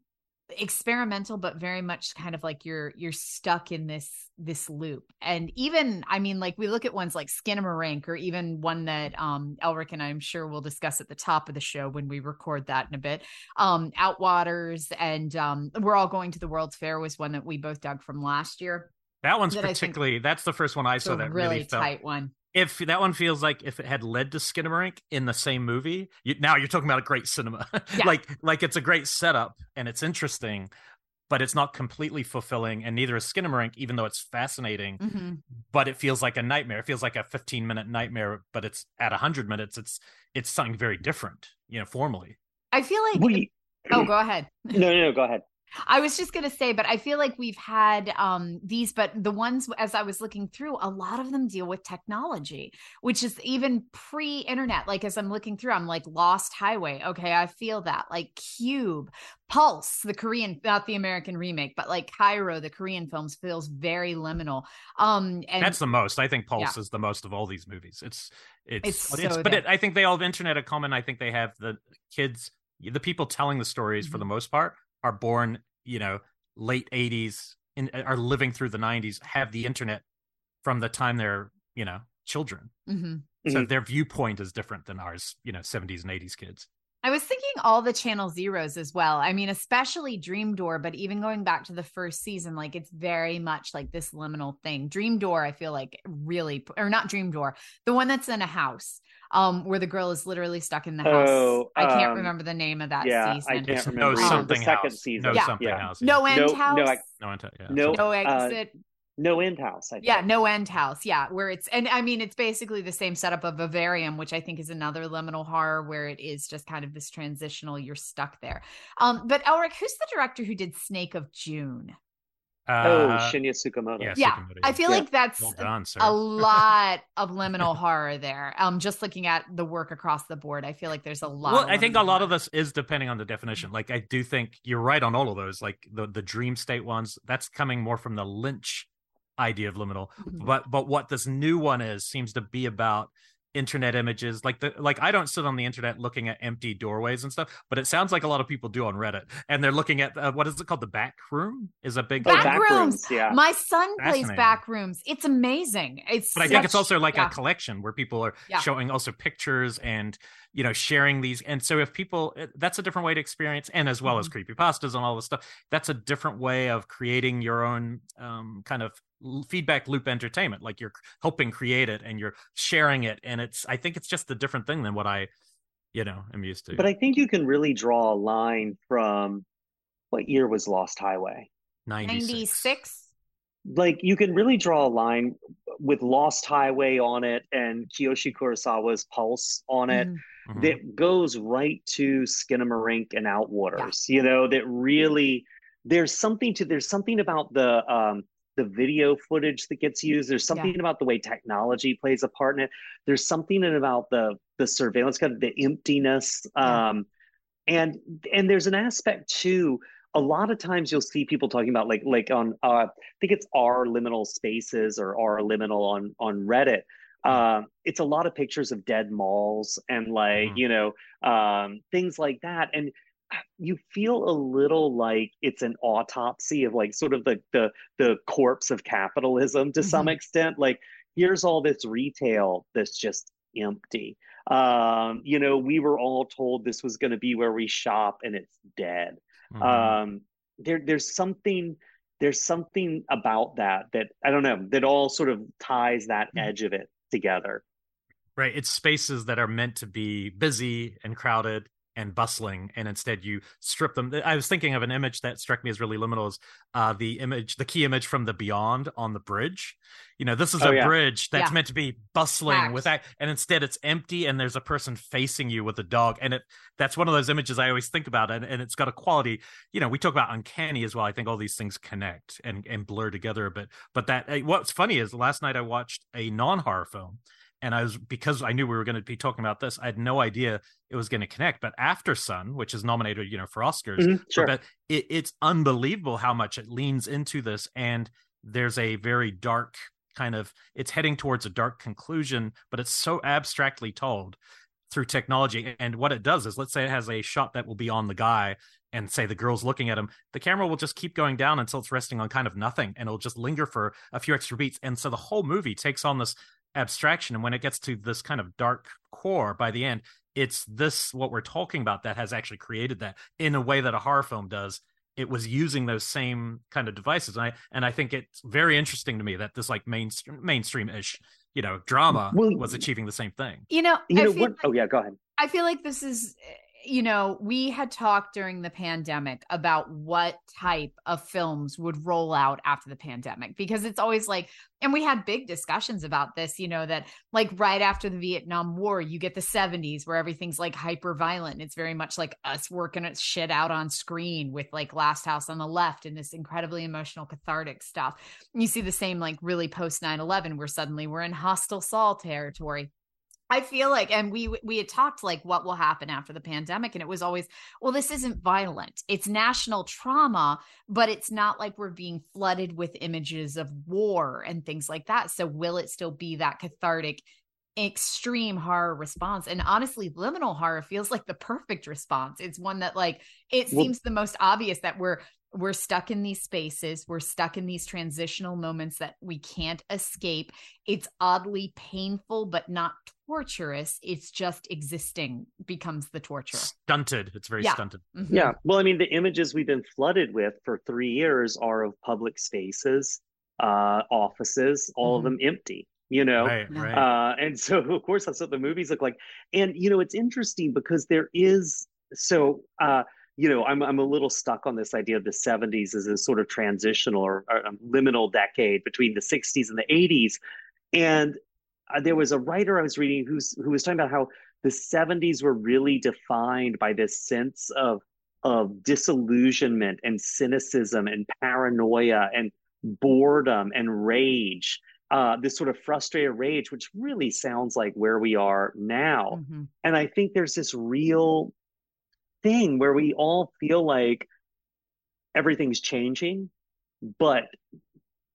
experimental but very much kind of like you're you're stuck in this this loop. And even i mean like we look at ones like skinamarink or even one that um elric and i'm sure we'll discuss at the top of the show when we record that in a bit. Um outwaters and um we're all going to the world's fair was one that we both dug from last year that one's that particularly that's the first one i saw that really, really tight one if that one feels like if it had led to Skinamarink in the same movie, you, now you're talking about a great cinema. Yeah. like like it's a great setup and it's interesting, but it's not completely fulfilling. And neither is Skinamarink, even though it's fascinating. Mm-hmm. But it feels like a nightmare. It feels like a 15 minute nightmare, but it's at 100 minutes. It's it's something very different, you know, formally. I feel like. We... Oh, go ahead. No, no, no, go ahead. I was just going to say, but I feel like we've had um, these, but the ones as I was looking through, a lot of them deal with technology, which is even pre internet. Like as I'm looking through, I'm like Lost Highway. Okay, I feel that. Like Cube, Pulse, the Korean, not the American remake, but like Kairo, the Korean films feels very liminal. Um, and that's the most. I think Pulse yeah. is the most of all these movies. It's it's, it's, it's but it, I think they all have internet at common. I think they have the kids, the people telling the stories mm-hmm. for the most part are born, you know, late 80s and are living through the 90s have the internet from the time they're, you know, children. Mm-hmm. So mm-hmm. their viewpoint is different than ours, you know, 70s and 80s kids. I was thinking all the channel zeros as well. I mean, especially Dream Door, but even going back to the first season, like it's very much like this liminal thing. Dream Door, I feel like really, or not Dream Door, the one that's in a house um, where the girl is literally stuck in the house. Oh, I can't um, remember the name of that yeah, season. I can't remember. No something the second house. season. No yeah. something yeah. house. No end no, house. No, I, no end. Yeah. No, no uh, exit. No end house. Yeah, no end house. Yeah, where it's and I mean it's basically the same setup of Vivarium, which I think is another liminal horror where it is just kind of this transitional. You're stuck there. Um, but Elric, who's the director who did Snake of June? Uh, oh, Shinya Tsukamoto. Yeah, yeah. Tsukamoto, I feel yeah. like that's well done, a lot of liminal horror there. Um, just looking at the work across the board, I feel like there's a lot. Well, I think a lot of this is depending on the definition. Like, I do think you're right on all of those. Like the the dream state ones, that's coming more from the Lynch idea of liminal. Mm-hmm. But but what this new one is seems to be about internet images like the like i don't sit on the internet looking at empty doorways and stuff but it sounds like a lot of people do on reddit and they're looking at uh, what is it called the back room is a big back, back rooms. yeah my son plays back rooms it's amazing it's but i think it's also like yeah. a collection where people are yeah. showing also pictures and you know sharing these and so if people uh, that's a different way to experience and as well mm-hmm. as creepy pastas and all this stuff that's a different way of creating your own um, kind of feedback loop entertainment like you're helping create it and you're sharing it and it's i think it's just a different thing than what i you know am used to but i think you can really draw a line from what year was lost highway 96, like you can really draw a line with Lost Highway on it and Kiyoshi Kurosawa's Pulse on it mm-hmm. that goes right to Skinamarink and Outwaters. Yeah. You know that really there's something to there's something about the um, the video footage that gets used. There's something yeah. about the way technology plays a part in it. There's something about the the surveillance, kind of the emptiness. Yeah. Um, and and there's an aspect too a lot of times you'll see people talking about like like on uh, I think it's r liminal spaces or r liminal on on Reddit. Uh, it's a lot of pictures of dead malls and like mm. you know um, things like that, and you feel a little like it's an autopsy of like sort of the the the corpse of capitalism to mm-hmm. some extent. Like here's all this retail that's just empty. Um, you know, we were all told this was going to be where we shop, and it's dead. Mm-hmm. Um, there, there's something, there's something about that that I don't know that all sort of ties that mm-hmm. edge of it together. Right. It's spaces that are meant to be busy and crowded and bustling and instead you strip them i was thinking of an image that struck me as really liminal is uh, the image the key image from the beyond on the bridge you know this is oh, a yeah. bridge that's yeah. meant to be bustling with that and instead it's empty and there's a person facing you with a dog and it that's one of those images i always think about and, and it's got a quality you know we talk about uncanny as well i think all these things connect and and blur together a bit but that what's funny is last night i watched a non-horror film and I was because I knew we were going to be talking about this. I had no idea it was going to connect. But Aftersun, which is nominated, you know, for Oscars, mm-hmm, sure. but it, it's unbelievable how much it leans into this, and there's a very dark kind of. It's heading towards a dark conclusion, but it's so abstractly told through technology. And what it does is, let's say it has a shot that will be on the guy, and say the girl's looking at him, the camera will just keep going down until it's resting on kind of nothing, and it'll just linger for a few extra beats. And so the whole movie takes on this abstraction. And when it gets to this kind of dark core by the end it's this what we're talking about that has actually created that in a way that a horror film does. It was using those same kind of devices. And i and i think it's very interesting to me that this like mainstream mainstream-ish you know drama well, was achieving the same thing. You know, you know what, like, oh yeah go ahead. I feel like this is eh, you know, we had talked during the pandemic about what type of films would roll out after the pandemic because it's always like, and we had big discussions about this, you know, that like right after the Vietnam War, you get the 70s where everything's like hyper violent. It's very much like us working its shit out on screen with like Last House on the Left and this incredibly emotional, cathartic stuff. You see the same like really post 9 11 where suddenly we're in Hostel Saw territory I feel like, and we we had talked like what will happen after the pandemic, and it was always, well, this isn't violent. It's national trauma, but it's not like we're being flooded with images of war and things like that. So will it still be that cathartic, extreme horror response? And honestly, liminal horror feels like the perfect response. It's one that like it well, seems the most obvious that we're we're stuck in these spaces we're stuck in these transitional moments that we can't escape. It's oddly painful but not torturous. It's just existing becomes the torture. Stunted. It's very yeah. stunted. Mm-hmm. yeah. Well i mean the images we've been flooded with for three years are of public spaces uh offices all mm-hmm. of them empty you know? Right, right. Uh, and so of course that's what the movies look like. And you know it's interesting because there is so uh you know, I'm I'm a little stuck on this idea of the 70s as a sort of transitional or, or liminal decade between the 60s and the 80s. And uh, there was a writer I was reading who's who was talking about how the 70s were really defined by this sense of of disillusionment and cynicism and paranoia and boredom and rage. Uh, this sort of frustrated rage, which really sounds like where we are now. Mm-hmm. And I think there's this real thing where we all feel like everything's changing, but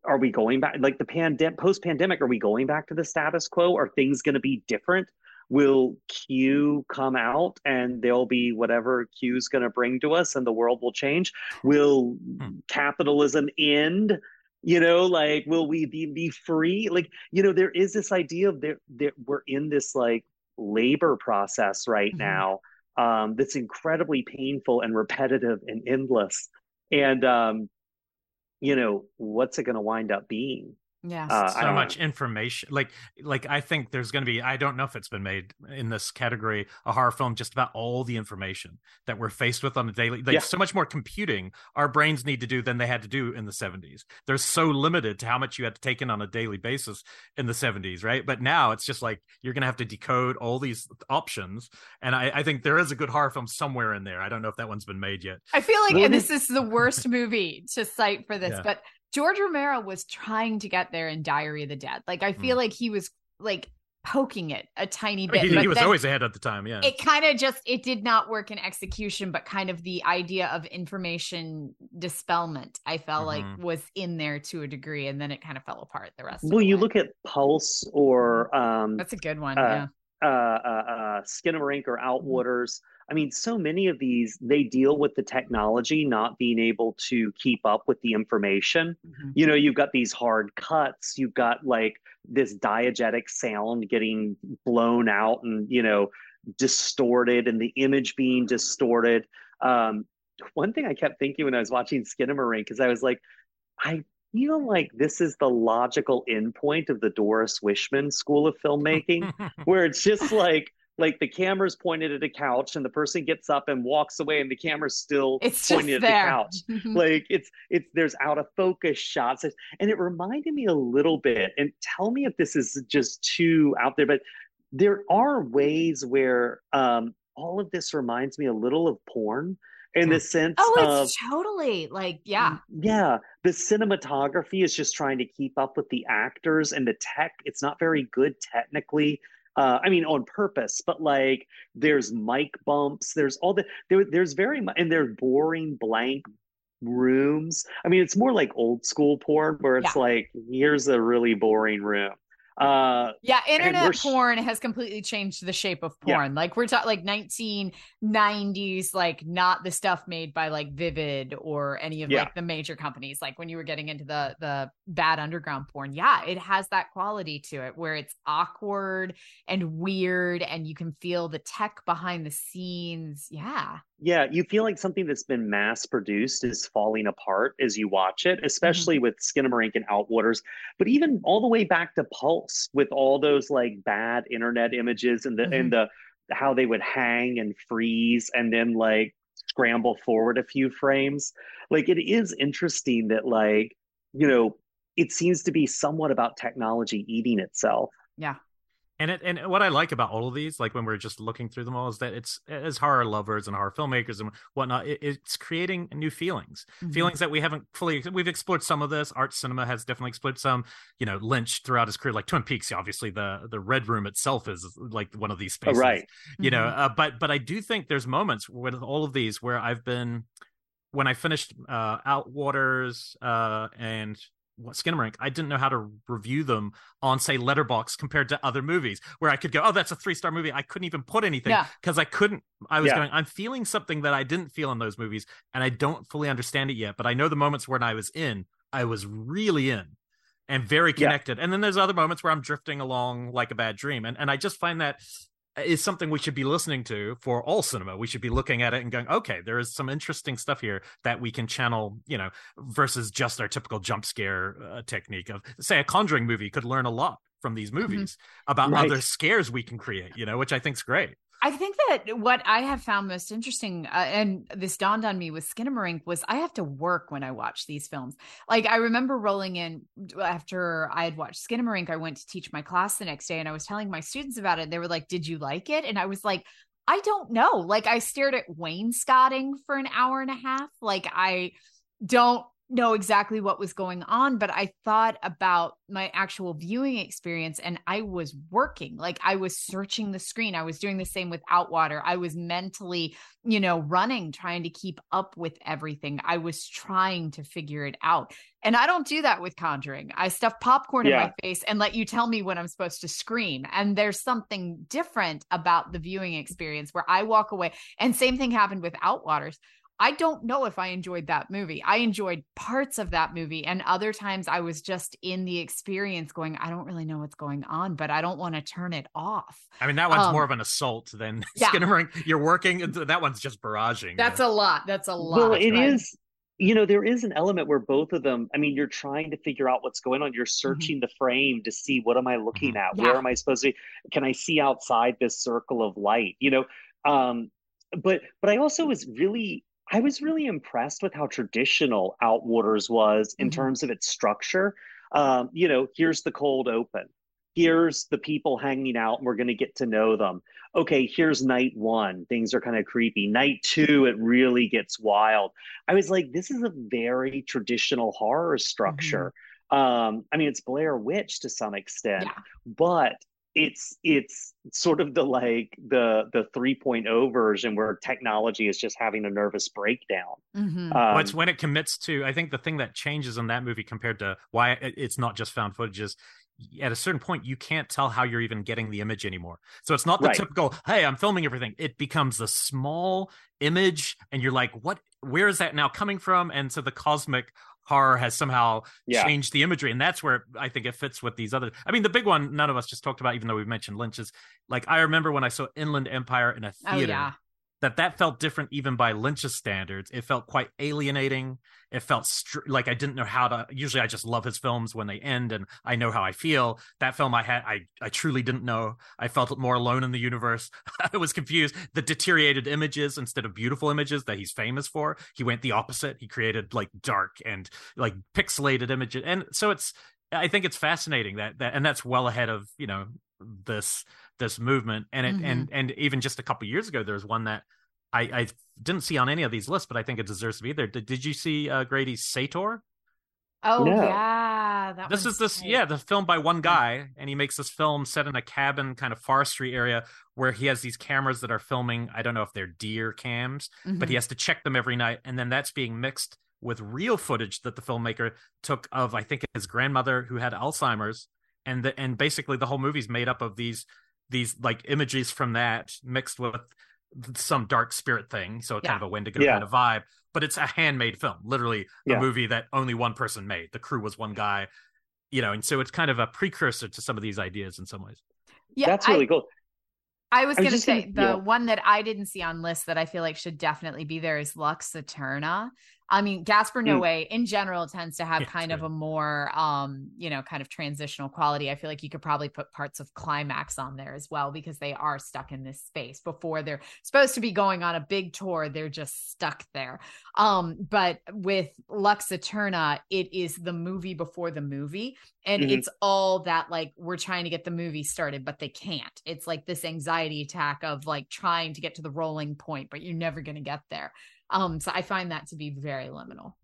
are we going back like the pandemic post pandemic are we going back to the status quo? Are things going to be different? Will q come out and there'll be whatever q is going to bring to us and the world will change? Will hmm. capitalism end? You know like will we be, be free? Like you know there is this idea of there, there we're in this like labor process right mm-hmm. now um, that's incredibly painful and repetitive and endless. And, um, you know, what's it going to wind up being? Yeah, Uh, so much information like like i think there's going to be i don't know if it's been made in this category a horror film just about all the information that we're faced with on a daily like Yeah. so much more computing our brains need to do than they had to do in the 70s they're so limited to how much you had to take in on a daily basis in the 70s right? But now it's just like you're going to have to decode all these options and I, I think there is a good horror film somewhere in there. I don't know if that one's been made yet. I feel like, Well, and this is the worst movie to cite for this, Yeah. but George Romero was trying to get there in Diary of the Dead. Like, I feel like he was like poking it a tiny bit. Hmm. he, but he was always ahead at the time yeah It kind of just it did not work in execution, but kind of the idea of information dispelment, I felt like Mhm. was in there to a degree, and then it kind of fell apart the rest. of Well, the you way. look at Pulse or um, That's a good one. uh, yeah. uh, uh, uh, Skinamarink or Outwaters. I mean, so many of these they deal with the technology not being able to keep up with the information. Mhm. You know, you've got these hard cuts. You've got like this diegetic sound getting blown out and you know distorted, and the image being distorted. Um, one thing I kept thinking when I was watching Skinamarink is I was like, I feel like this is the logical endpoint of the Doris Wishman School of Filmmaking where it's just like like the camera's pointed at a couch and the person gets up and walks away and the camera's still It's pointed at the couch like it's it's there's out of focus shots and it reminded me a little bit and tell me if this is just too out there but there are ways where um all of this reminds me a little of porn in the sense oh, of it's totally like yeah. yeah, the cinematography is just trying to keep up with the actors and the tech. It's not very good technically. Uh, I mean, on purpose, but like there's mic bumps, there's all the there, there's very much, and there's boring blank rooms. I mean, it's more like old school porn where it's like here's a really boring room. Uh, Yeah, internet porn has completely changed the shape of Yeah. porn. Like we're talking like 1990s, like not the stuff made by like Vivid or any of Yeah. like the major companies. Like when you were getting into the the bad underground porn, yeah, it has that quality to it where it's awkward and weird, and you can feel the tech behind the scenes. Yeah, Yeah, you feel like something that's been mass produced is falling apart as you watch it, especially mm-hmm. with Skinamarink and Outwaters, but even all the way back to Pulse with all those like bad internet images and the and mm-hmm. the how they would hang and freeze and then like scramble forward a few frames. Like it is interesting that like, you know, it seems to be somewhat about technology eating itself. yeah. And it, and what I like about all of these, like when we're just looking through them all, is that it's as horror lovers and horror filmmakers and whatnot, it, it's creating new feelings, Mhm. feelings that we haven't fully. We've explored some of this. Art cinema has definitely explored some. You know, Lynch throughout his career, like Twin Peaks, obviously the the Red Room itself is like one of these Oh, spaces, right. You know, Mhm. uh, but but I do think there's moments with all of these where I've been when I finished uh, Outwaters uh, and what Skinamarink, I didn't know how to review them on say Letterboxd compared to other movies where I could go, oh, that's a three star movie. I couldn't even put anything Yeah. because I couldn't. I was Yeah. going, I'm feeling something that I didn't feel in those movies, and I don't fully understand it yet. But I know the moments when I was in, I was really in and very Yeah. connected. And then there's other moments where I'm drifting along like a bad dream, and and I just find that is something we should be listening to for all cinema. We should be looking at it and going, okay, there is some interesting stuff here that we can channel, you know, versus just our typical jump scare uh, technique of, say, a Conjuring movie could learn a lot from these movies about Right. other scares we can create, you know, which I think is great. I think that what I have found most interesting, uh, and this dawned on me with Skinamarink, was I have to work when I watch these films. Like I remember rolling in after I had watched Skinamarink, I went to teach my class the next day, and I was telling my students about it. They were like, "Did you like it?" And I was like, "I don't know." Like I stared at wainscoting for an hour and a half. Like I don't know exactly what was going on, but I thought about my actual viewing experience and I was working. Like I was searching the screen. I was doing the same with Outwater. I was mentally, you know, running, trying to keep up with everything. I was trying to figure it out. And I don't do that with Conjuring. I stuff popcorn in my face and let you tell me when I'm supposed to scream. And there's something different about the viewing experience where I walk away. And same thing happened with Outwaters. I don't know if I enjoyed that movie. I enjoyed parts of that movie, and other times I was just in the experience going, I don't really know what's going on, but I don't want to turn it off. I mean, that one's Um, more of an assault than yeah. Skinamarink. You're working, that one's just barraging. That's a lot. That's a lot. Well, it right? is. you know there is an element where both of them i mean you're trying to figure out what's going on you're Mm-hmm. searching the frame to see what am i looking Mhm. at where am i supposed to be can i see outside this circle of light you know um but but i also was really i was really impressed with how traditional outwaters was in Mhm. terms of its structure. Um you know here's the cold open. Here's the people hanging out and we're going to get to know them. Okay here's night one. Things are kind of creepy. Night two it really gets wild. I was like, this is a very traditional horror structure. Um, I mean, it's Blair Witch to some extent, Yeah. but it's it's sort of the like the the 3.0 version where technology is just having a nervous breakdown. Mhm. Um, well, it's when it commits to. I think the thing that changes in that movie compared to why it's not just found footage is at a certain point you can't tell how you're even getting the image anymore. So it's not the Right. typical "Hey, I'm filming everything." It becomes a small image, and you're like, "What? Where is that now coming from?" And so the cosmic horror has somehow Yeah. changed the imagery, and that's where I think it fits with these other. I mean, the big one none of us just talked about, even though we've mentioned Lynch is like I remember when I saw Inland Empire in a Oh theater yeah. That that felt different even by Lynch's standards. It felt quite alienating. It felt str- like I didn't know how to. Usually, I just love his films when they end, and I know how I feel. That film, I had, I, I truly didn't know. I felt more alone in the universe. I was confused. The deteriorated images instead of beautiful images that he's famous for, he went the opposite. He created like dark and like pixelated images, and so it's. I think it's fascinating that that, and that's well ahead of you know this this movement and it Mhm. and and even just a couple years ago there was one that I, I didn't see on any of these lists but i think it deserves to be there did, did you see uh grady's sator Oh No. yeah. That this is this great. yeah the film by one guy and he makes this film set in a cabin kind of forestry area where he has these cameras that are filming i don't know if they're deer cams but he Mhm. has to check them every night and then that's being mixed with real footage that the filmmaker took of i think his grandmother who had alzheimer's and the, and basically the whole movie's made up of these these like images from that mixed with some dark spirit thing so kind of a wendigo Yeah. kind of vibe but it's a handmade film literally a Yeah. movie that only one person made the crew was one guy you know and so it's kind of a precursor to some of these ideas in some ways Yeah, That's I- really cool. I was was going to say gonna- the yeah. one that I didn't see on list that I feel like should definitely be there is Lux Eterna. I mean, Gaspar Mm. Noé in general tends to have Yeah, kind of good. a more, um, you know, kind of transitional quality. I feel like you could probably put parts of Climax on there as well because they are stuck in this space before they're supposed to be going on a big tour. They're just stuck there. Um, but with Lux Eterna, it is the movie before the movie and Mhm. it's all that like we're trying to get the movie started but they can't it's like this anxiety attack of like trying to get to the rolling point but you're never going to get there um so i find that to be very liminal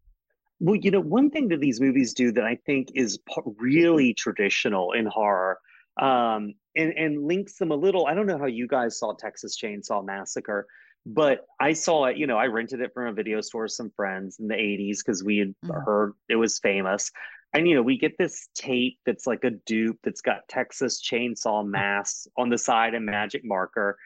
Well, you know, one thing that these movies do that I think is really traditional in horror, um, and and links them a little. I don't know how you guys saw Texas Chainsaw Massacre, but I saw it. You know, I rented it from a video store with some friends in the '80s because we had Mhm. heard it was famous. And you know, we get this tape that's like a dupe that's got Texas Chainsaw Mass on the side and magic marker.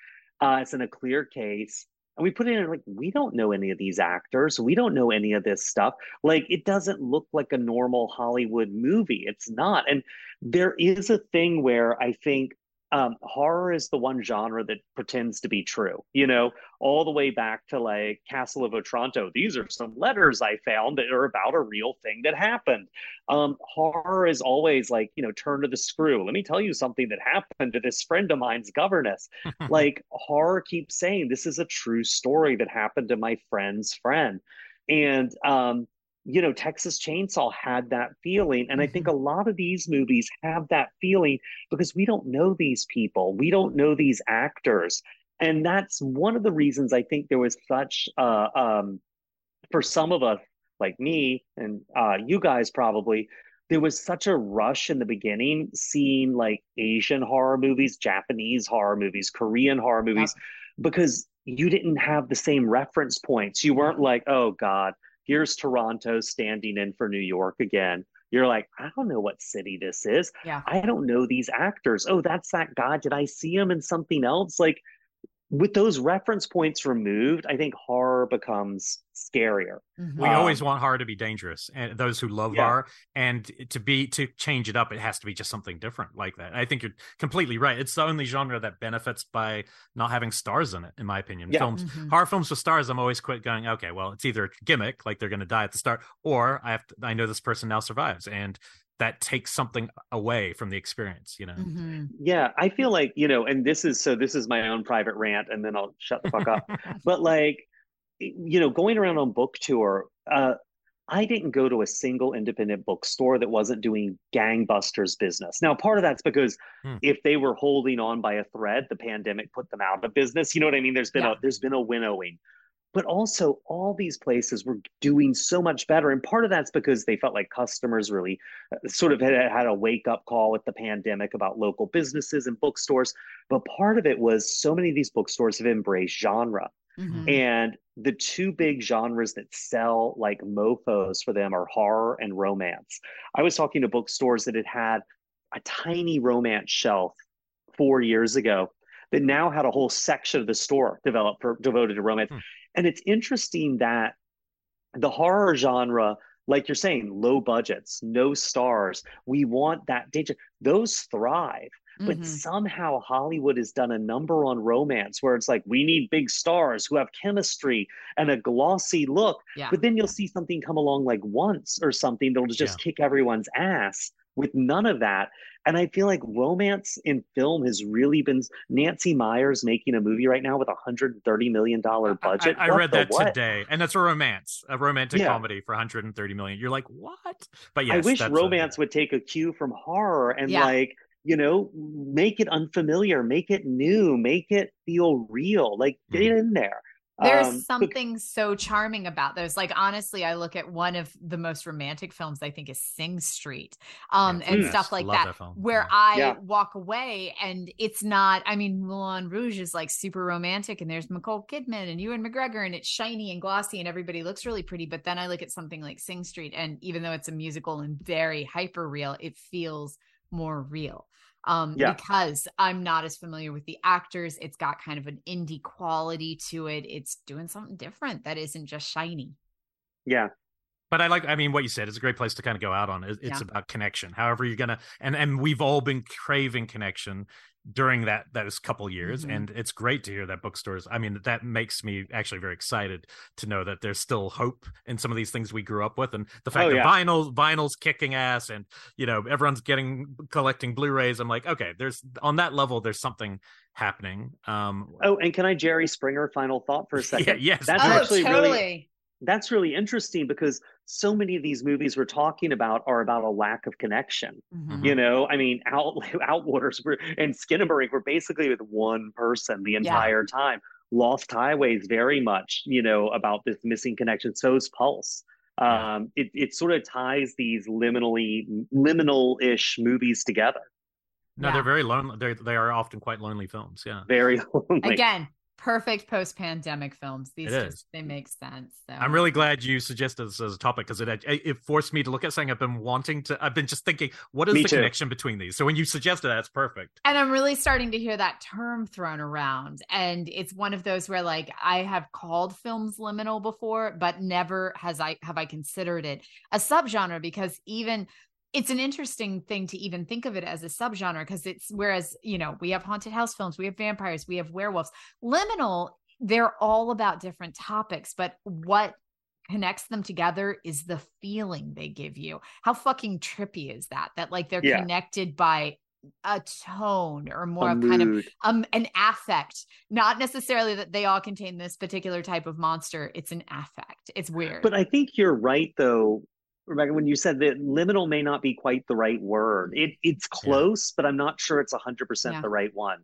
Uh, it's in a clear case. And we put it in like, we don't know any of these actors. We don't know any of this stuff. Like, it doesn't look like a normal Hollywood movie. It's not. And there is a thing where I think um, horror is the one genre that pretends to be true, you know, all the way back to like Castle of Otranto. These are some letters I found that are about a real thing that happened. Um, horror is always like, you know, turn to the screw. Let me tell you something that happened to this friend of mine's governess like horror keeps saying this is a true story that happened to my friend's friend and um you know texas chainsaw had that feeling. And i think a lot of these movies have that feeling because we don't know these people. We don't know these actors. And that's one of the reasons i think there was such uh um for some of us like me and uh you guys probably there was such a rush in the beginning seeing like Asian horror movies, Japanese horror movies, Korean horror movies, because you didn't have the same reference points. You weren't like, oh God, here's Toronto standing in for New York again. You're like, I don't know what city this is. Yeah. I don't know these actors. Oh, that's that guy. Did I see him in something else? Like, with those reference points removed, I think horror becomes scarier. Mm-hmm. We um, always want horror to be dangerous, and those who love yeah. horror, and to be to change it up, it has to be just something different like that. I think you're completely right. It's the only genre that benefits by not having stars in it, in my opinion. Yeah. Films, mm-hmm. horror films with stars, I'm always quit going. Okay, well, it's either a gimmick, like they're going to die at the start, or I have to, I know this person now survives, and that takes something away from the experience you know mm-hmm. yeah i feel like you know and this is so this is my own private rant and then i'll shut the fuck up but like you know going around on book tour uh I didn't go to a single independent bookstore that wasn't doing gangbusters business. Now, part of that's because hmm. if they were holding on by a thread, the pandemic put them out of business. You know what I mean? There's been yeah. a there's been a winnowing but also all these places were doing so much better and part of that's because they felt like customers really uh, sort of had, had a wake up call with the pandemic about local businesses and bookstores but part of it was so many of these bookstores have embraced genre mm-hmm. and the two big genres that sell like mofos for them are horror and romance i was talking to bookstores that had had a tiny romance shelf four years ago that now had a whole section of the store developed for devoted to romance. Hmm. And it's interesting that the horror genre, like you're saying, low budgets, no stars, we want that danger. Those thrive. But mm-hmm. somehow Hollywood has done a number on romance where it's like, we need big stars who have chemistry and a glossy look. Yeah. But then you'll see something come along like once or something that'll just yeah. kick everyone's ass with none of that. And I feel like romance in film has really been Nancy Meyers making a movie right now with a hundred thirty million dollar budget. I, I, I read that what? today, and that's a romance, a romantic yeah. comedy for 130 million. You're like, what? But yes, I wish romance a, would take a cue from horror and yeah. like you know make it unfamiliar, make it new, make it feel real. Like get mm-hmm. in there. There's um, something so charming about those. Like honestly, I look at one of the most romantic films I think is Sing Street, um, yes, and yes, stuff like that, that where yeah. I yeah. walk away and it's not. I mean, Moulin Rouge is like super romantic, and there's Nicole Kidman and Ewan McGregor, and it's shiny and glossy, and everybody looks really pretty. But then I look at something like Sing Street, and even though it's a musical and very hyper real, it feels more real um, yeah. because I'm not as familiar with the actors. It's got kind of an indie quality to it. It's doing something different that isn't just shiny. Yeah. But I like, I mean, what you said is a great place to kind of go out on. It's yeah. about connection. However, you're gonna, and and we've all been craving connection during that those couple years, mm-hmm. and it's great to hear that bookstores. I mean, that makes me actually very excited to know that there's still hope in some of these things we grew up with, and the fact oh, yeah. that vinyl vinyl's kicking ass, and you know everyone's getting collecting Blu-rays. I'm like, okay, there's on that level, there's something happening. Um, oh, and can I Jerry Springer final thought for a second? Yeah, yes, that's oh, actually totally. really that's really interesting because so many of these movies we're talking about are about a lack of connection. Mm-hmm. You know, I mean, Out Outwaters were, and Skinamarink were basically with one person the entire yeah. time. Lost Highways very much, you know, about this missing connection. So is Pulse. Um, it it sort of ties these liminally liminal-ish movies together. No, yeah. they're very lonely. They they are often quite lonely films. Yeah, very lonely. Again, perfect post-pandemic films. These it just is. they make sense. So. I'm really glad you suggested this as a topic because it it forced me to look at something I've been wanting to. I've been just thinking, what is me the too. connection between these? So when you suggested that, it's perfect. And I'm really starting to hear that term thrown around, and it's one of those where like I have called films liminal before, but never has I have I considered it a subgenre because even it's an interesting thing to even think of it as a subgenre because it's whereas you know we have haunted house films we have vampires we have werewolves. Liminal they're all about different topics but what connects them together is the feeling they give you. How fucking trippy is that? That like they're yeah. connected by a tone or more a of mood. kind of um an affect. Not necessarily that they all contain this particular type of monster it's an affect. It's weird. But i think you're right though Rebecca, when you said that liminal may not be quite the right word, it it's close, yeah. but I'm not sure it's 100% yeah. the right one.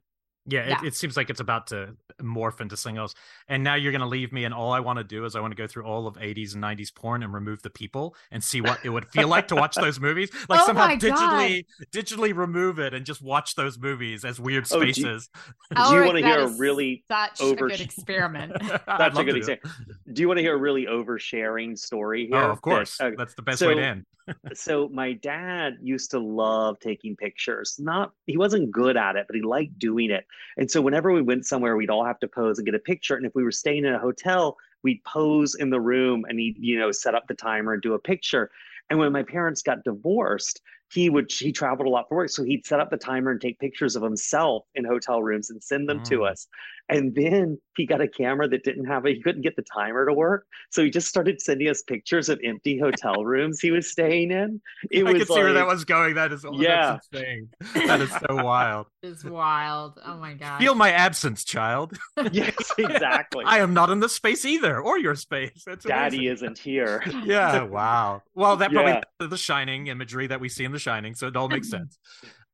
Yeah, yeah. It, it, seems like it's about to morph into something else. And now you're going to leave me, and all I want to do is I want to go through all of 80s and 90s porn and remove the people and see what it would feel like to watch those movies. Like oh somehow digitally, God. digitally remove it and just watch those movies as weird spaces. Oh, do you, you want to hear a really such over- a good experiment? That's a good example. Do you want to hear a really oversharing story here? Oh, of course. That, uh, That's the best so, way to end. so my dad used to love taking pictures. Not he wasn't good at it, but he liked doing it And so whenever we went somewhere, we'd all have to pose and get a picture. And if we were staying in a hotel, we'd pose in the room and he'd, you know, set up the timer and do a picture. And when my parents got divorced, he would he traveled a lot for work so he'd set up the timer and take pictures of himself in hotel rooms and send them mm. to us and then he got a camera that didn't have a he couldn't get the timer to work. So he just started sending us pictures of empty hotel rooms he was staying in. It I was could like, see where that was going. That is oh, yeah. insane. That is so wild. It's wild. Oh my god feel my absence child. Yes exactly. I am not in the space either or your space. That's daddy isn't here. Yeah wow. Well that probably yeah. the shining imagery that we see in the shining so it all makes sense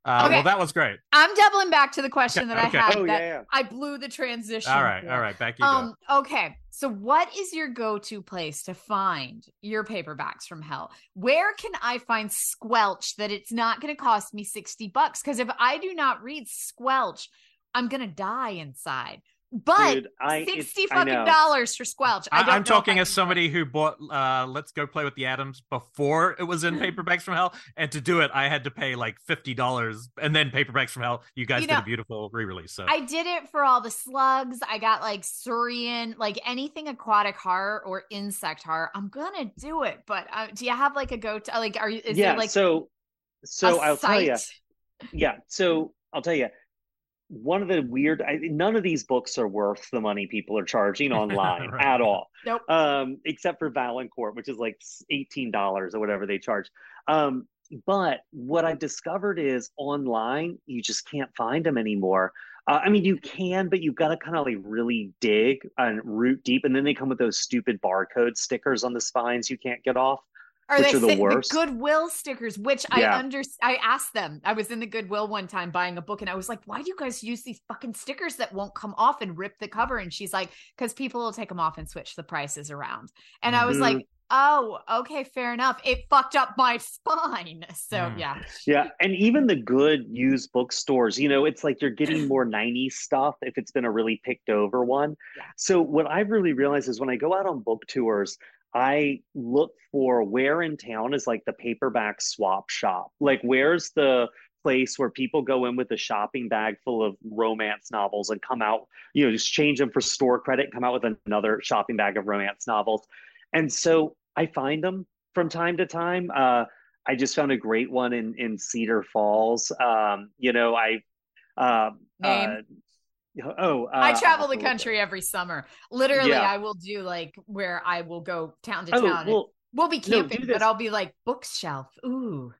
uh, okay. Well, that was great. I'm doubling back to the question that I had. Oh, that yeah, yeah. I blew the transition. All right, for. all right, back you um, go. Okay, so what is your go-to place to find your paperbacks from hell? Where can I find Squelch that it's not going to cost me sixty bucks? Because if I do not read Squelch, I'm going to die inside. But Dude, I, sixty fucking dollars for Squelch. I am talking as somebody who bought uh, "Let's Go Play with the Adams'" before it was in Paperbacks from Hell, and to do it, I had to pay like fifty dollars, and then Paperbacks from Hell. You guys you know, did a beautiful re-release. So I did it for all the slugs. I got like Saurian, like anything aquatic horror or insect horror. I'm gonna do it. But uh, do you have like a go to? Like, are you? Is yeah. There, like so, so I'll site? tell you. Yeah. So I'll tell you one of the weird I, none of these books are worth the money people are charging online right. at all nope. um, except for valancourt which is like $18 or whatever they charge um, but what i've discovered is online you just can't find them anymore uh, i mean you can but you've got to kind of like really dig and root deep and then they come with those stupid barcode stickers on the spines you can't get off are they are the, worst. the Goodwill stickers, which yeah. I under I asked them. I was in the Goodwill one time buying a book and I was like, why do you guys use these fucking stickers that won't come off and rip the cover? And she's like, because people will take them off and switch the prices around. And I was mm-hmm. like, oh, okay, fair enough. It fucked up my spine. So mm. yeah. Yeah. And even the good used bookstores, you know, it's like you're getting more 90s stuff if it's been a really picked over one. Yeah. So what I've really realized is when I go out on book tours, I look for where in town is like the paperback swap shop. Like, where's the place where people go in with a shopping bag full of romance novels and come out, you know, just change them for store credit, come out with another shopping bag of romance novels. And so I find them from time to time. Uh, I just found a great one in in Cedar Falls. Um, you know, I uh, uh, Oh, uh, I travel the country every summer. Literally, yeah. I will do like where I will go town to oh, town. Well, we'll be camping, no, but I'll be like bookshelf. Ooh.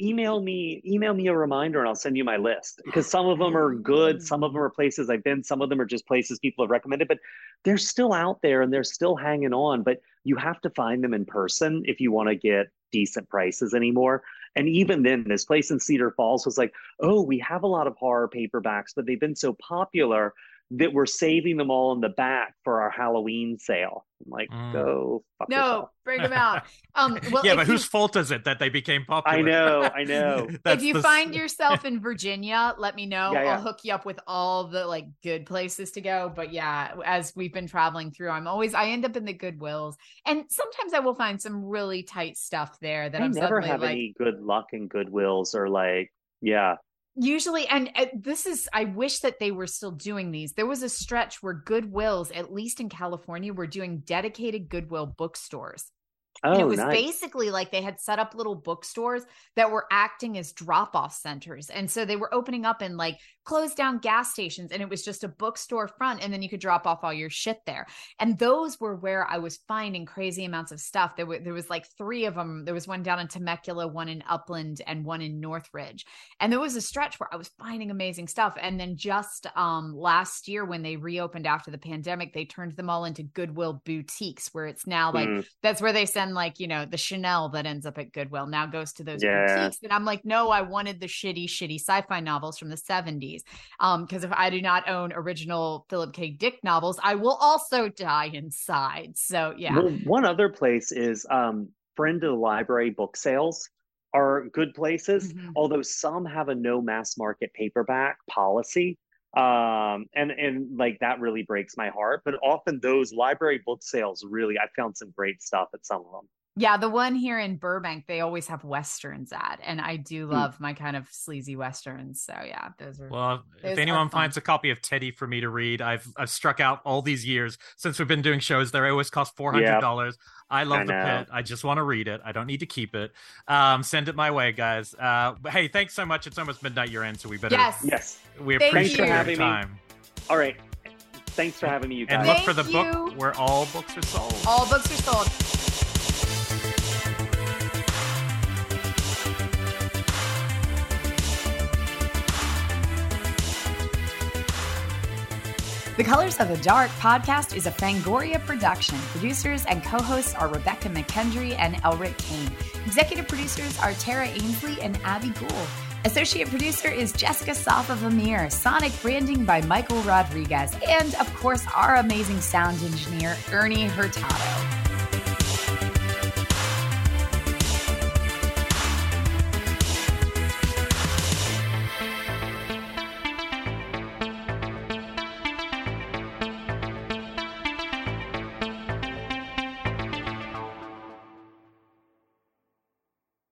Email me, email me a reminder, and I'll send you my list because some of them are good. Some of them are places I've been. Some of them are just places people have recommended, but they're still out there and they're still hanging on. But you have to find them in person if you want to get decent prices anymore. And even then, this place in Cedar Falls was like, oh, we have a lot of horror paperbacks, but they've been so popular that we're saving them all in the back for our Halloween sale. I'm like, mm. go no, yourself. bring them out. Um, well, yeah, but whose fault is it that they became popular? I know, I know. if you the... find yourself in Virginia, let me know. Yeah, yeah. I'll hook you up with all the like good places to go. But yeah, as we've been traveling through, I'm always I end up in the Goodwills, and sometimes I will find some really tight stuff there that I am never have like, any good luck in Goodwills or like yeah usually and uh, this is i wish that they were still doing these there was a stretch where goodwills at least in california were doing dedicated goodwill bookstores Oh, and it was nice. basically like they had set up little bookstores that were acting as drop off centers. And so they were opening up in like closed down gas stations and it was just a bookstore front and then you could drop off all your shit there. And those were where I was finding crazy amounts of stuff. There were there was like three of them. There was one down in Temecula, one in Upland and one in Northridge. And there was a stretch where I was finding amazing stuff. And then just um last year when they reopened after the pandemic, they turned them all into Goodwill boutiques where it's now like mm. that's where they send like, you know, the Chanel that ends up at Goodwill now goes to those yeah. boutiques. And I'm like, no, I wanted the shitty, shitty sci-fi novels from the 70s um, because if I do not own original Philip K. Dick novels, I will also die inside. So yeah. Well, one other place is um, friend of the library book sales are good places, mm-hmm. although some have a no mass market paperback policy. Um, and and like that really breaks my heart. But often those library book sales really, I found some great stuff at some of them. Yeah, the one here in Burbank, they always have westerns at, and I do Hmm. love my kind of sleazy westerns. So yeah, those are. Well, Those if anyone finds a copy of Teddy for me to read, I've I've struck out all these years since we've been doing shows. They always cost four hundred dollars. I love I the know. pit. I just want to read it. I don't need to keep it. Um, send it my way, guys. Uh, but hey, thanks so much. It's almost midnight your end, so we better. yes. Yes. we Thank appreciate you. your having me. time. All right. Thanks for having me, you guys. And look Thank for the book where all books are sold. All books are sold. The Colors of the Dark podcast is a Fangoria production. Producers and co hosts are Rebecca McKendry and Elric Kane. Executive producers are Tara Ainsley and Abby Gould. Associate producer is Jessica Safa Vamir. Sonic branding by Michael Rodriguez. And of course, our amazing sound engineer, Ernie Hurtado.